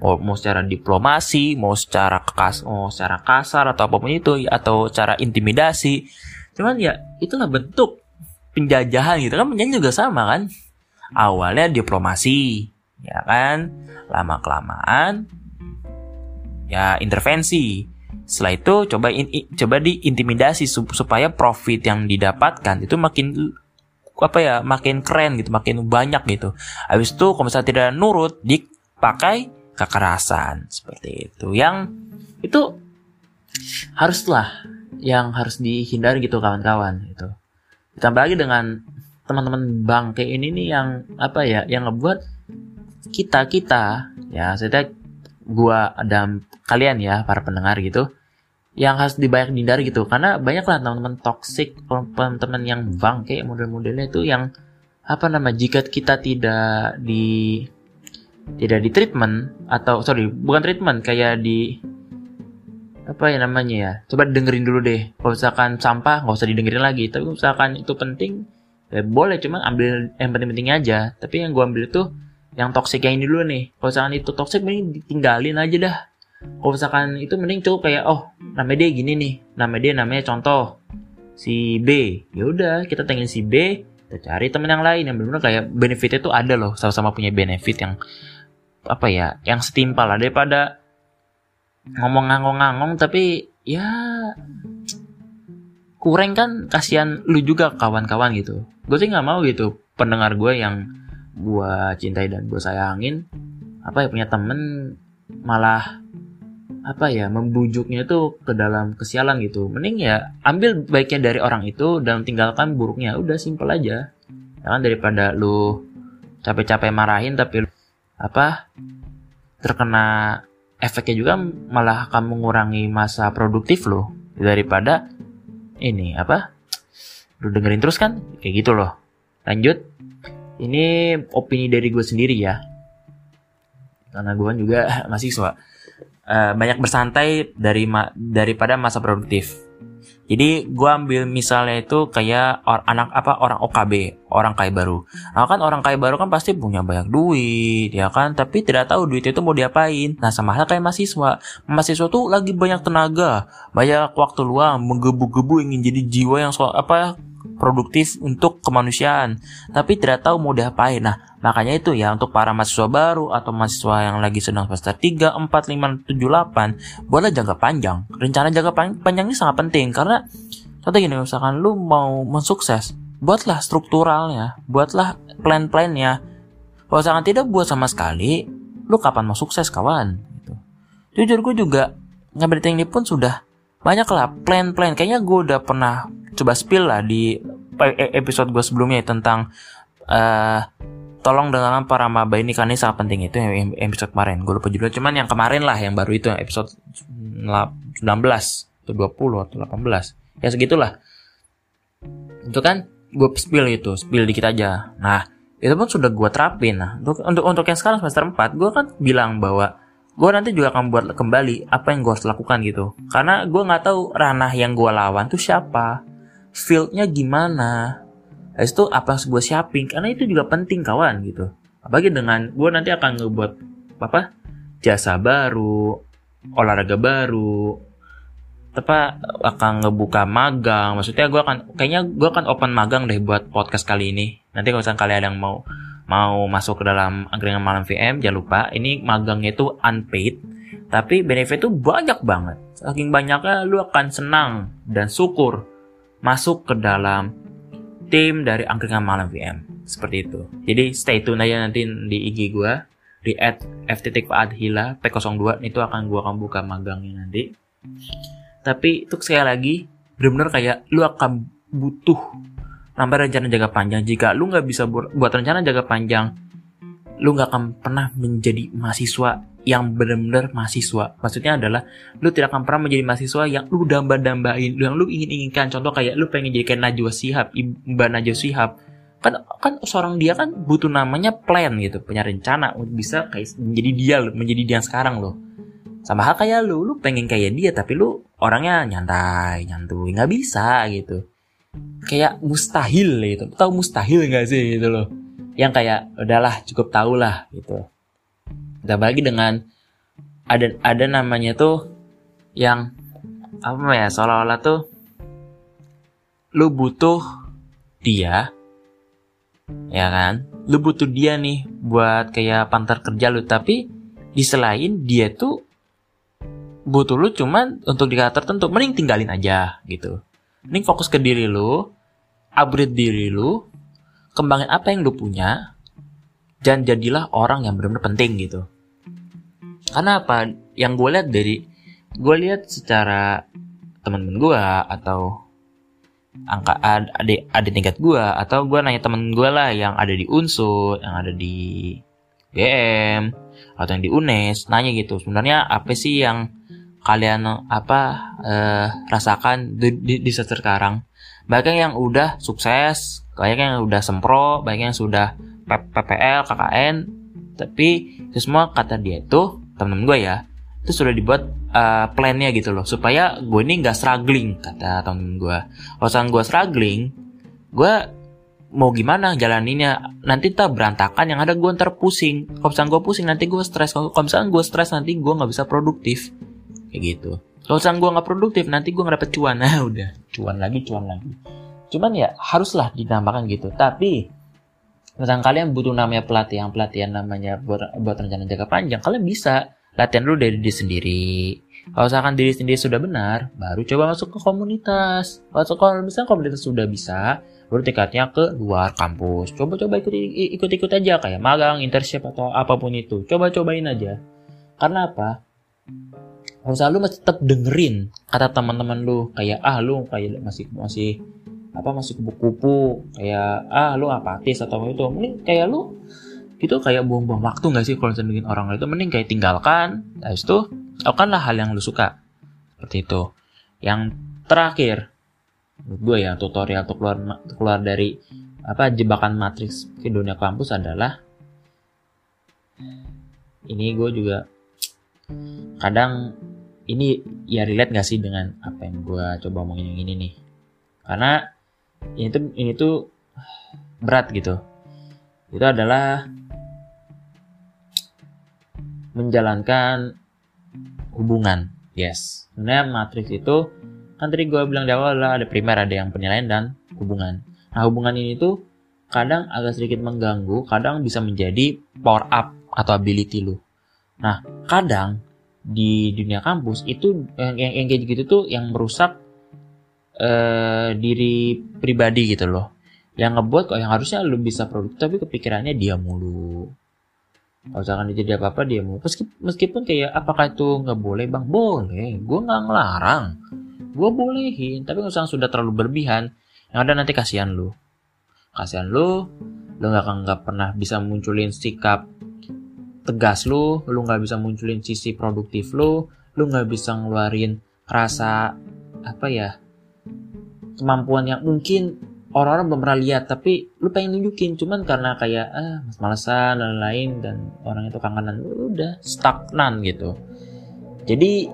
Mau, mau secara diplomasi mau secara kekas mau secara kasar atau apa pun itu atau cara intimidasi. Cuman ya itulah bentuk penjajahan gitu kan penjajahan juga sama kan? Awalnya diplomasi ya kan? Lama kelamaan ya intervensi setelah itu coba in, coba diintimidasi supaya profit yang didapatkan itu makin apa ya makin keren gitu makin banyak gitu. Habis itu kalau misalnya tidak nurut dipakai kekerasan. Seperti itu. Yang itu haruslah yang harus dihindari gitu kawan-kawan itu ditambah lagi dengan teman-teman bangke ini nih yang apa ya yang ngebuat kita kita ya saya gua dan kalian ya para pendengar gitu yang harus dibayar dihindari gitu. Karena banyak lah teman-teman toxic teman-teman yang bang kayak model-modelnya itu yang apa nama jika kita tidak di tidak di treatment atau sorry bukan treatment kayak di apa ya namanya ya coba dengerin dulu deh. Kalau misalkan sampah nggak usah didengerin lagi. Tapi misalkan itu penting ya boleh cuma ambil yang penting-penting aja. Tapi yang gue ambil itu yang toxic yang ini dulu nih. Kalau misalkan itu toxic mending ditinggalin aja dah kalau misalkan itu mending cukup kayak oh nama dia gini nih. Nama dia namanya contoh si B. Ya udah kita tanya si B kita cari teman yang lain. Yang benar-benar kayak benefitnya tuh ada loh sama-sama punya benefit yang apa ya yang setimpal. Lah daripada ngomong ngangong-ngangong tapi ya kurang kan kasihan lu juga kawan-kawan gitu. Gue sih nggak mau gitu pendengar gue yang gue cintai dan gue sayangin apa ya punya temen malah apa ya membujuknya tuh ke dalam kesialan gitu. Mending ya ambil baiknya dari orang itu dan tinggalkan buruknya. Udah simple aja. Ya kan daripada lu capek-capek marahin tapi apa terkena efeknya juga malah akan mengurangi masa produktif lo daripada ini apa lu dengerin terus kan? Kayak gitu loh. Lanjut. Ini opini dari gue sendiri ya. Karena gue kan juga mahasiswa uh, banyak bersantai dari ma daripada masa produktif jadi gue ambil misalnya itu kayak or, anak apa orang OKB, orang kaya baru. Nah kan orang kaya baru kan pasti punya banyak duit, ya kan? Tapi tidak tahu duit itu mau diapain. Nah sama halnya kayak mahasiswa. Mahasiswa tuh lagi banyak tenaga, banyak waktu luang, menggebu-gebu ingin jadi jiwa yang so, apa produktif untuk kemanusiaan, tapi tidak tahu mau diapain. Nah, makanya itu ya untuk para mahasiswa baru atau mahasiswa yang lagi sedang semester 3, 4, 5, 7, 8, boleh jangka panjang. Rencana jangka panjang ini sangat penting karena contoh gini, misalkan lu mau mensukses, buatlah strukturalnya, buatlah plan-plannya. Kalau misalkan tidak buat sama sekali, lu kapan mau sukses kawan? Gitu. Jujur gue juga ngambil ini pun sudah banyak lah plan-plan. Kayaknya gue udah pernah coba spill lah di e, episode gue sebelumnya tentang uh, tolong dengan para maba ini kan ini sangat penting. Itu yang episode kemarin. Gue lupa judulnya cuman yang kemarin lah yang baru itu episode 19 atau 20 atau 18 ya segitulah. Itu kan gue spill itu spill dikit aja. Nah itu pun sudah gue terapin. Nah untuk untuk untuk yang sekarang semester 4 gue kan bilang bahwa gue nanti juga akan buat kembali apa yang gue harus lakukan gitu. Karena gue nggak tahu ranah yang gue lawan tuh siapa fieldnya gimana Habis itu apa yang gue siapin karena itu juga penting kawan gitu. Apalagi dengan gue nanti akan ngebuat apa jasa baru olahraga baru apa akan ngebuka magang. Maksudnya gue akan kayaknya gue akan open magang deh buat podcast kali ini. Nanti kalau misalnya kalian yang mau mau masuk ke dalam angkringan malam VM jangan lupa ini magangnya itu unpaid tapi benefit itu banyak banget. Saking banyaknya lu akan senang dan syukur masuk ke dalam tim dari angkringan malam VM seperti itu. Jadi stay tune aja nanti di IG gue di at ft.adhila p02 itu akan gue akan buka magangnya nanti. Tapi itu sekali lagi benar-benar kayak lu akan butuh nambah rencana jaga panjang jika lu nggak bisa buat, rencana jaga panjang lu nggak akan pernah menjadi mahasiswa yang benar-benar mahasiswa. Maksudnya adalah lu tidak akan pernah menjadi mahasiswa yang lu damba-dambain, yang lu ingin-inginkan. Contoh kayak lu pengen jadi kayak Najwa Sihab, Mbak Najwa Sihab. Kan kan seorang dia kan butuh namanya plan gitu, punya rencana untuk bisa kayak menjadi dia menjadi dia sekarang loh. Sama hal kayak lu, lu pengen kayak dia tapi lu orangnya nyantai, nyantui, nggak bisa gitu. Kayak mustahil gitu. Tahu mustahil nggak sih gitu loh? Yang kayak udahlah cukup tahu lah gitu. Ditambah lagi dengan ada ada namanya tuh yang apa ya seolah-olah tuh lu butuh dia ya kan? Lu butuh dia nih buat kayak pantar kerja lu tapi di selain dia tuh butuh lu cuman untuk di tertentu mending tinggalin aja gitu mending fokus ke diri lu upgrade diri lu kembangin apa yang lu punya dan jadilah orang yang benar-benar penting gitu. Karena apa? Yang gue lihat dari gue lihat secara teman-teman gue atau angka adik adik tingkat gue atau gue nanya temen gue lah yang ada di unsur yang ada di GM atau yang di UNES nanya gitu sebenarnya apa sih yang kalian apa eh, rasakan di, di, di sekarang. Banyak yang udah sukses banyak yang udah sempro banyak yang sudah PPL KKN tapi itu semua kata dia itu temen gue ya itu sudah dibuat uh, plannya gitu loh. Supaya gue ini nggak struggling kata temen gue. Kalau sang gue struggling gue mau gimana jalaninnya? Nanti tak berantakan yang ada gue ntar pusing. Kalau misalnya gue pusing nanti gue stres. Kalau misalnya gue stres nanti gue nggak bisa produktif kayak gitu. Kalau misalnya gue nggak produktif nanti gue nggak dapet cuan. Nah udah. Cuan lagi cuan lagi. Cuman ya haruslah dinamakan gitu. Tapi misalnya kalian butuh namanya pelatihan pelatihan namanya buat buat rencana jangka panjang kalian bisa latihan dulu dari diri sendiri. Kalau misalkan diri sendiri sudah benar baru coba masuk ke komunitas. Kalau, kalau misalnya komunitas sudah bisa baru tingkatnya ke luar kampus. Coba-coba ikut ikut-ikut aja kayak magang internship atau apa pun itu. Coba-cobain aja. Karena apa harusnya lu masih tetap dengerin kata teman-teman lu. Kayak ah lu kayak masih masih apa masih kupu-kupu. Kayak ah lu apatis atau itu. Mending kayak lu itu kayak buang-buang waktu gak sih kalau dengerin orang itu? Mending kayak tinggalkan habis itu lakukanlah hal yang lu suka. Seperti itu. Yang terakhir gue ya tutorial untuk keluar keluar dari apa jebakan matriks ke dunia kampus adalah ini gue juga kadang ini ya relate gak sih dengan apa yang gue coba ngomongin yang ini nih karena ini tuh ini tuh berat gitu itu adalah menjalankan hubungan. Yes. Sebenarnya matriks itu kan tadi gue bilang di awal adalah ada primer, ada yang penilaian dan hubungan. Nah hubungan ini tuh kadang agak sedikit mengganggu, kadang bisa menjadi power up atau ability lu. Nah kadang di dunia kampus itu yang, yang, yang kayak gitu tuh yang merusak uh, diri pribadi gitu loh. Yang ngebuat kok yang harusnya lu bisa produktif tapi kepikirannya dia mulu. Kalau misalkan dia jadi apa-apa dia mau meskipun, meskipun kayak apakah itu nggak boleh bang? Boleh. Gue nggak ngelarang. Gue bolehin. Tapi kalau sudah terlalu berlebihan yang ada nanti kasihan lu. Kasihan lu lu nggak akan nggak pernah bisa munculin sikap tegas lu lu nggak bisa munculin sisi produktif lu lu nggak bisa ngeluarin rasa apa ya kemampuan yang mungkin orang-orang belum pernah lihat tapi lu pengen nunjukin. Cuman karena kayak ah mas-malesan dan lain dan orang itu kangenan udah stagnan gitu. Jadi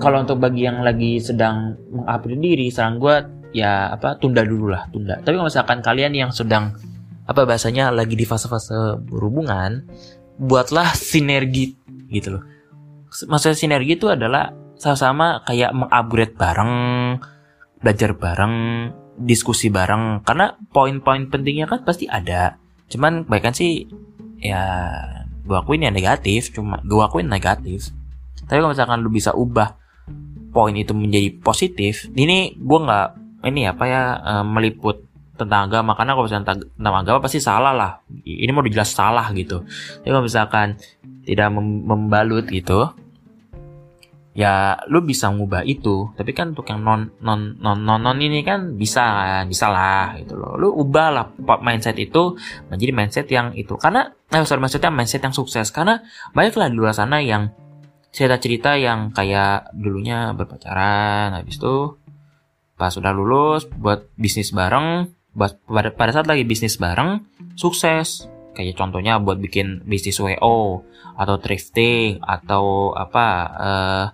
kalau untuk bagi yang lagi sedang mengupgrade diri saran gue ya apa tunda dulu lah tunda. Tapi kalau misalkan kalian yang sedang apa bahasanya lagi di fase-fase berhubungan buatlah sinergi gitu loh. Maksudnya sinergi itu adalah sama-sama kayak mengupgrade bareng belajar bareng diskusi bareng. Karena poin-poin pentingnya kan pasti ada. Cuman bahkan sih ya gue akuin yang negatif cuma gue akuin negatif. Tapi kalau misalkan lu bisa ubah poin itu menjadi positif ini gue nggak ini apa ya eh, meliput tentang agama karena kalau misalkan tentang agama pasti salah lah. Ini mau dijelas salah gitu. Tapi kalau misalkan tidak membalut gitu ya lu bisa ngubah itu. Tapi kan untuk yang non non non non, non ini kan bisa kan bisa lah gitu loh. Lu ubah lah mindset itu menjadi mindset yang itu. Karena eh sorry maksudnya mindset yang sukses. Karena banyaklah di luar sana yang cerita-cerita yang kayak dulunya berpacaran habis itu pas sudah lulus buat bisnis bareng pada, saat lagi bisnis bareng sukses. Kayak contohnya buat bikin bisnis WO atau thrifting atau apa uh,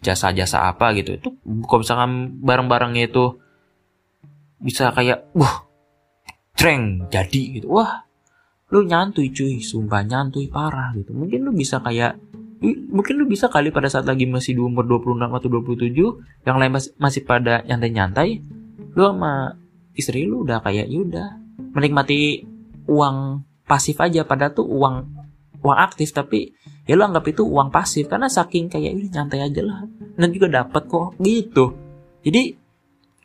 jasa-jasa apa gitu. Itu kalau misalkan barang-barangnya itu bisa kayak wah treng jadi gitu. Wah lu nyantuy cuy sumpah nyantuy parah gitu. Mungkin lu bisa kayak mungkin lu bisa kali pada saat lagi masih di umur 26 atau 27 yang lain masih, masih pada nyantai-nyantai lu sama istri lu udah kayak yaudah menikmati uang pasif aja pada tuh uang uang aktif tapi ya lo anggap itu uang pasif karena saking kayak ini nyantai aja lah dan juga dapat kok gitu. Jadi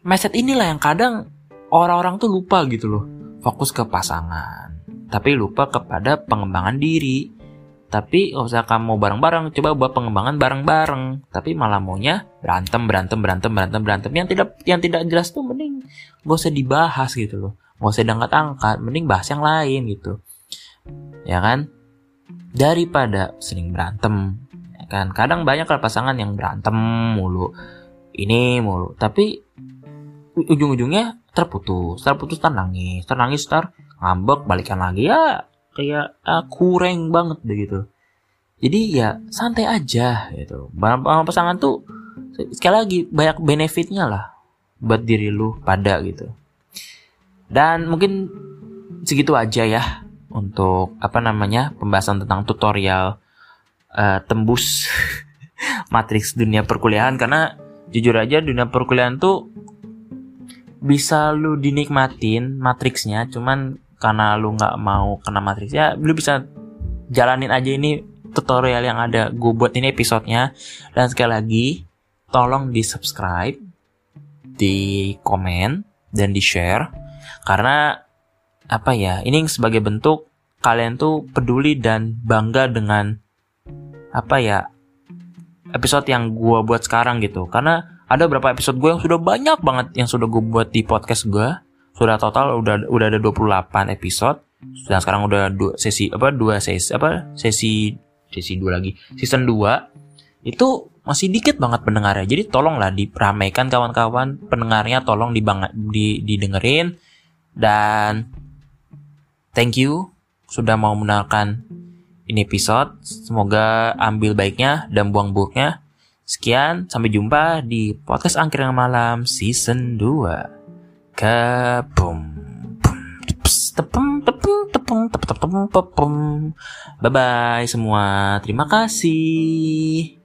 mindset inilah yang kadang orang-orang tuh lupa gitu loh. Fokus ke pasangan tapi lupa kepada pengembangan diri tapi kalau misalkan mau bareng-bareng coba buat pengembangan bareng-bareng. Tapi malah maunya berantem berantem berantem berantem berantem. Yang tidak yang tidak jelas tuh mending gak usah dibahas gitu loh. Gak usah diangkat-angkat mending bahas yang lain gitu. Ya kan? Daripada sering berantem ya kan? Kadang banyak kalau pasangan yang berantem mulu ini mulu. Tapi ujung-ujungnya terputus terputus tar nangis. Tar nangis tar ngambek balikan lagi ya kayak uh, kurang banget begitu jadi ya santai aja gitu. Barang pasangan tuh sekali lagi banyak benefitnya lah buat diri lu pada gitu. Dan mungkin segitu aja ya untuk apa namanya pembahasan tentang tutorial uh, tembus matriks dunia perkuliahan. Karena jujur aja dunia perkuliahan tuh bisa lu dinikmatin matriksnya cuman karena lu nggak mau kena matriksnya lu bisa jalanin aja ini tutorial yang ada. Gue buat ini episodenya. Dan sekali lagi tolong di subscribe di komen dan di share karena apa ya ini sebagai bentuk kalian tuh peduli dan bangga dengan apa ya episode yang gue buat sekarang gitu. Karena ada beberapa episode gue yang sudah banyak banget yang sudah gue buat di podcast gue sudah total udah udah ada 28 episode dan sekarang udah dua sesi apa dua sesi apa sesi sesi dua lagi season 2 itu masih dikit banget pendengarnya jadi tolonglah diramaikan kawan-kawan pendengarnya tolong dibang, di, didengerin dan thank you sudah mau mendengarkan ini episode. Semoga ambil baiknya dan buang buruknya. Sekian, sampai jumpa di podcast Angkringan Malam season 2. Kabum. Tepung, tepung, tepung, tepung, tepung, tepung. Bye bye semua. Terima kasih.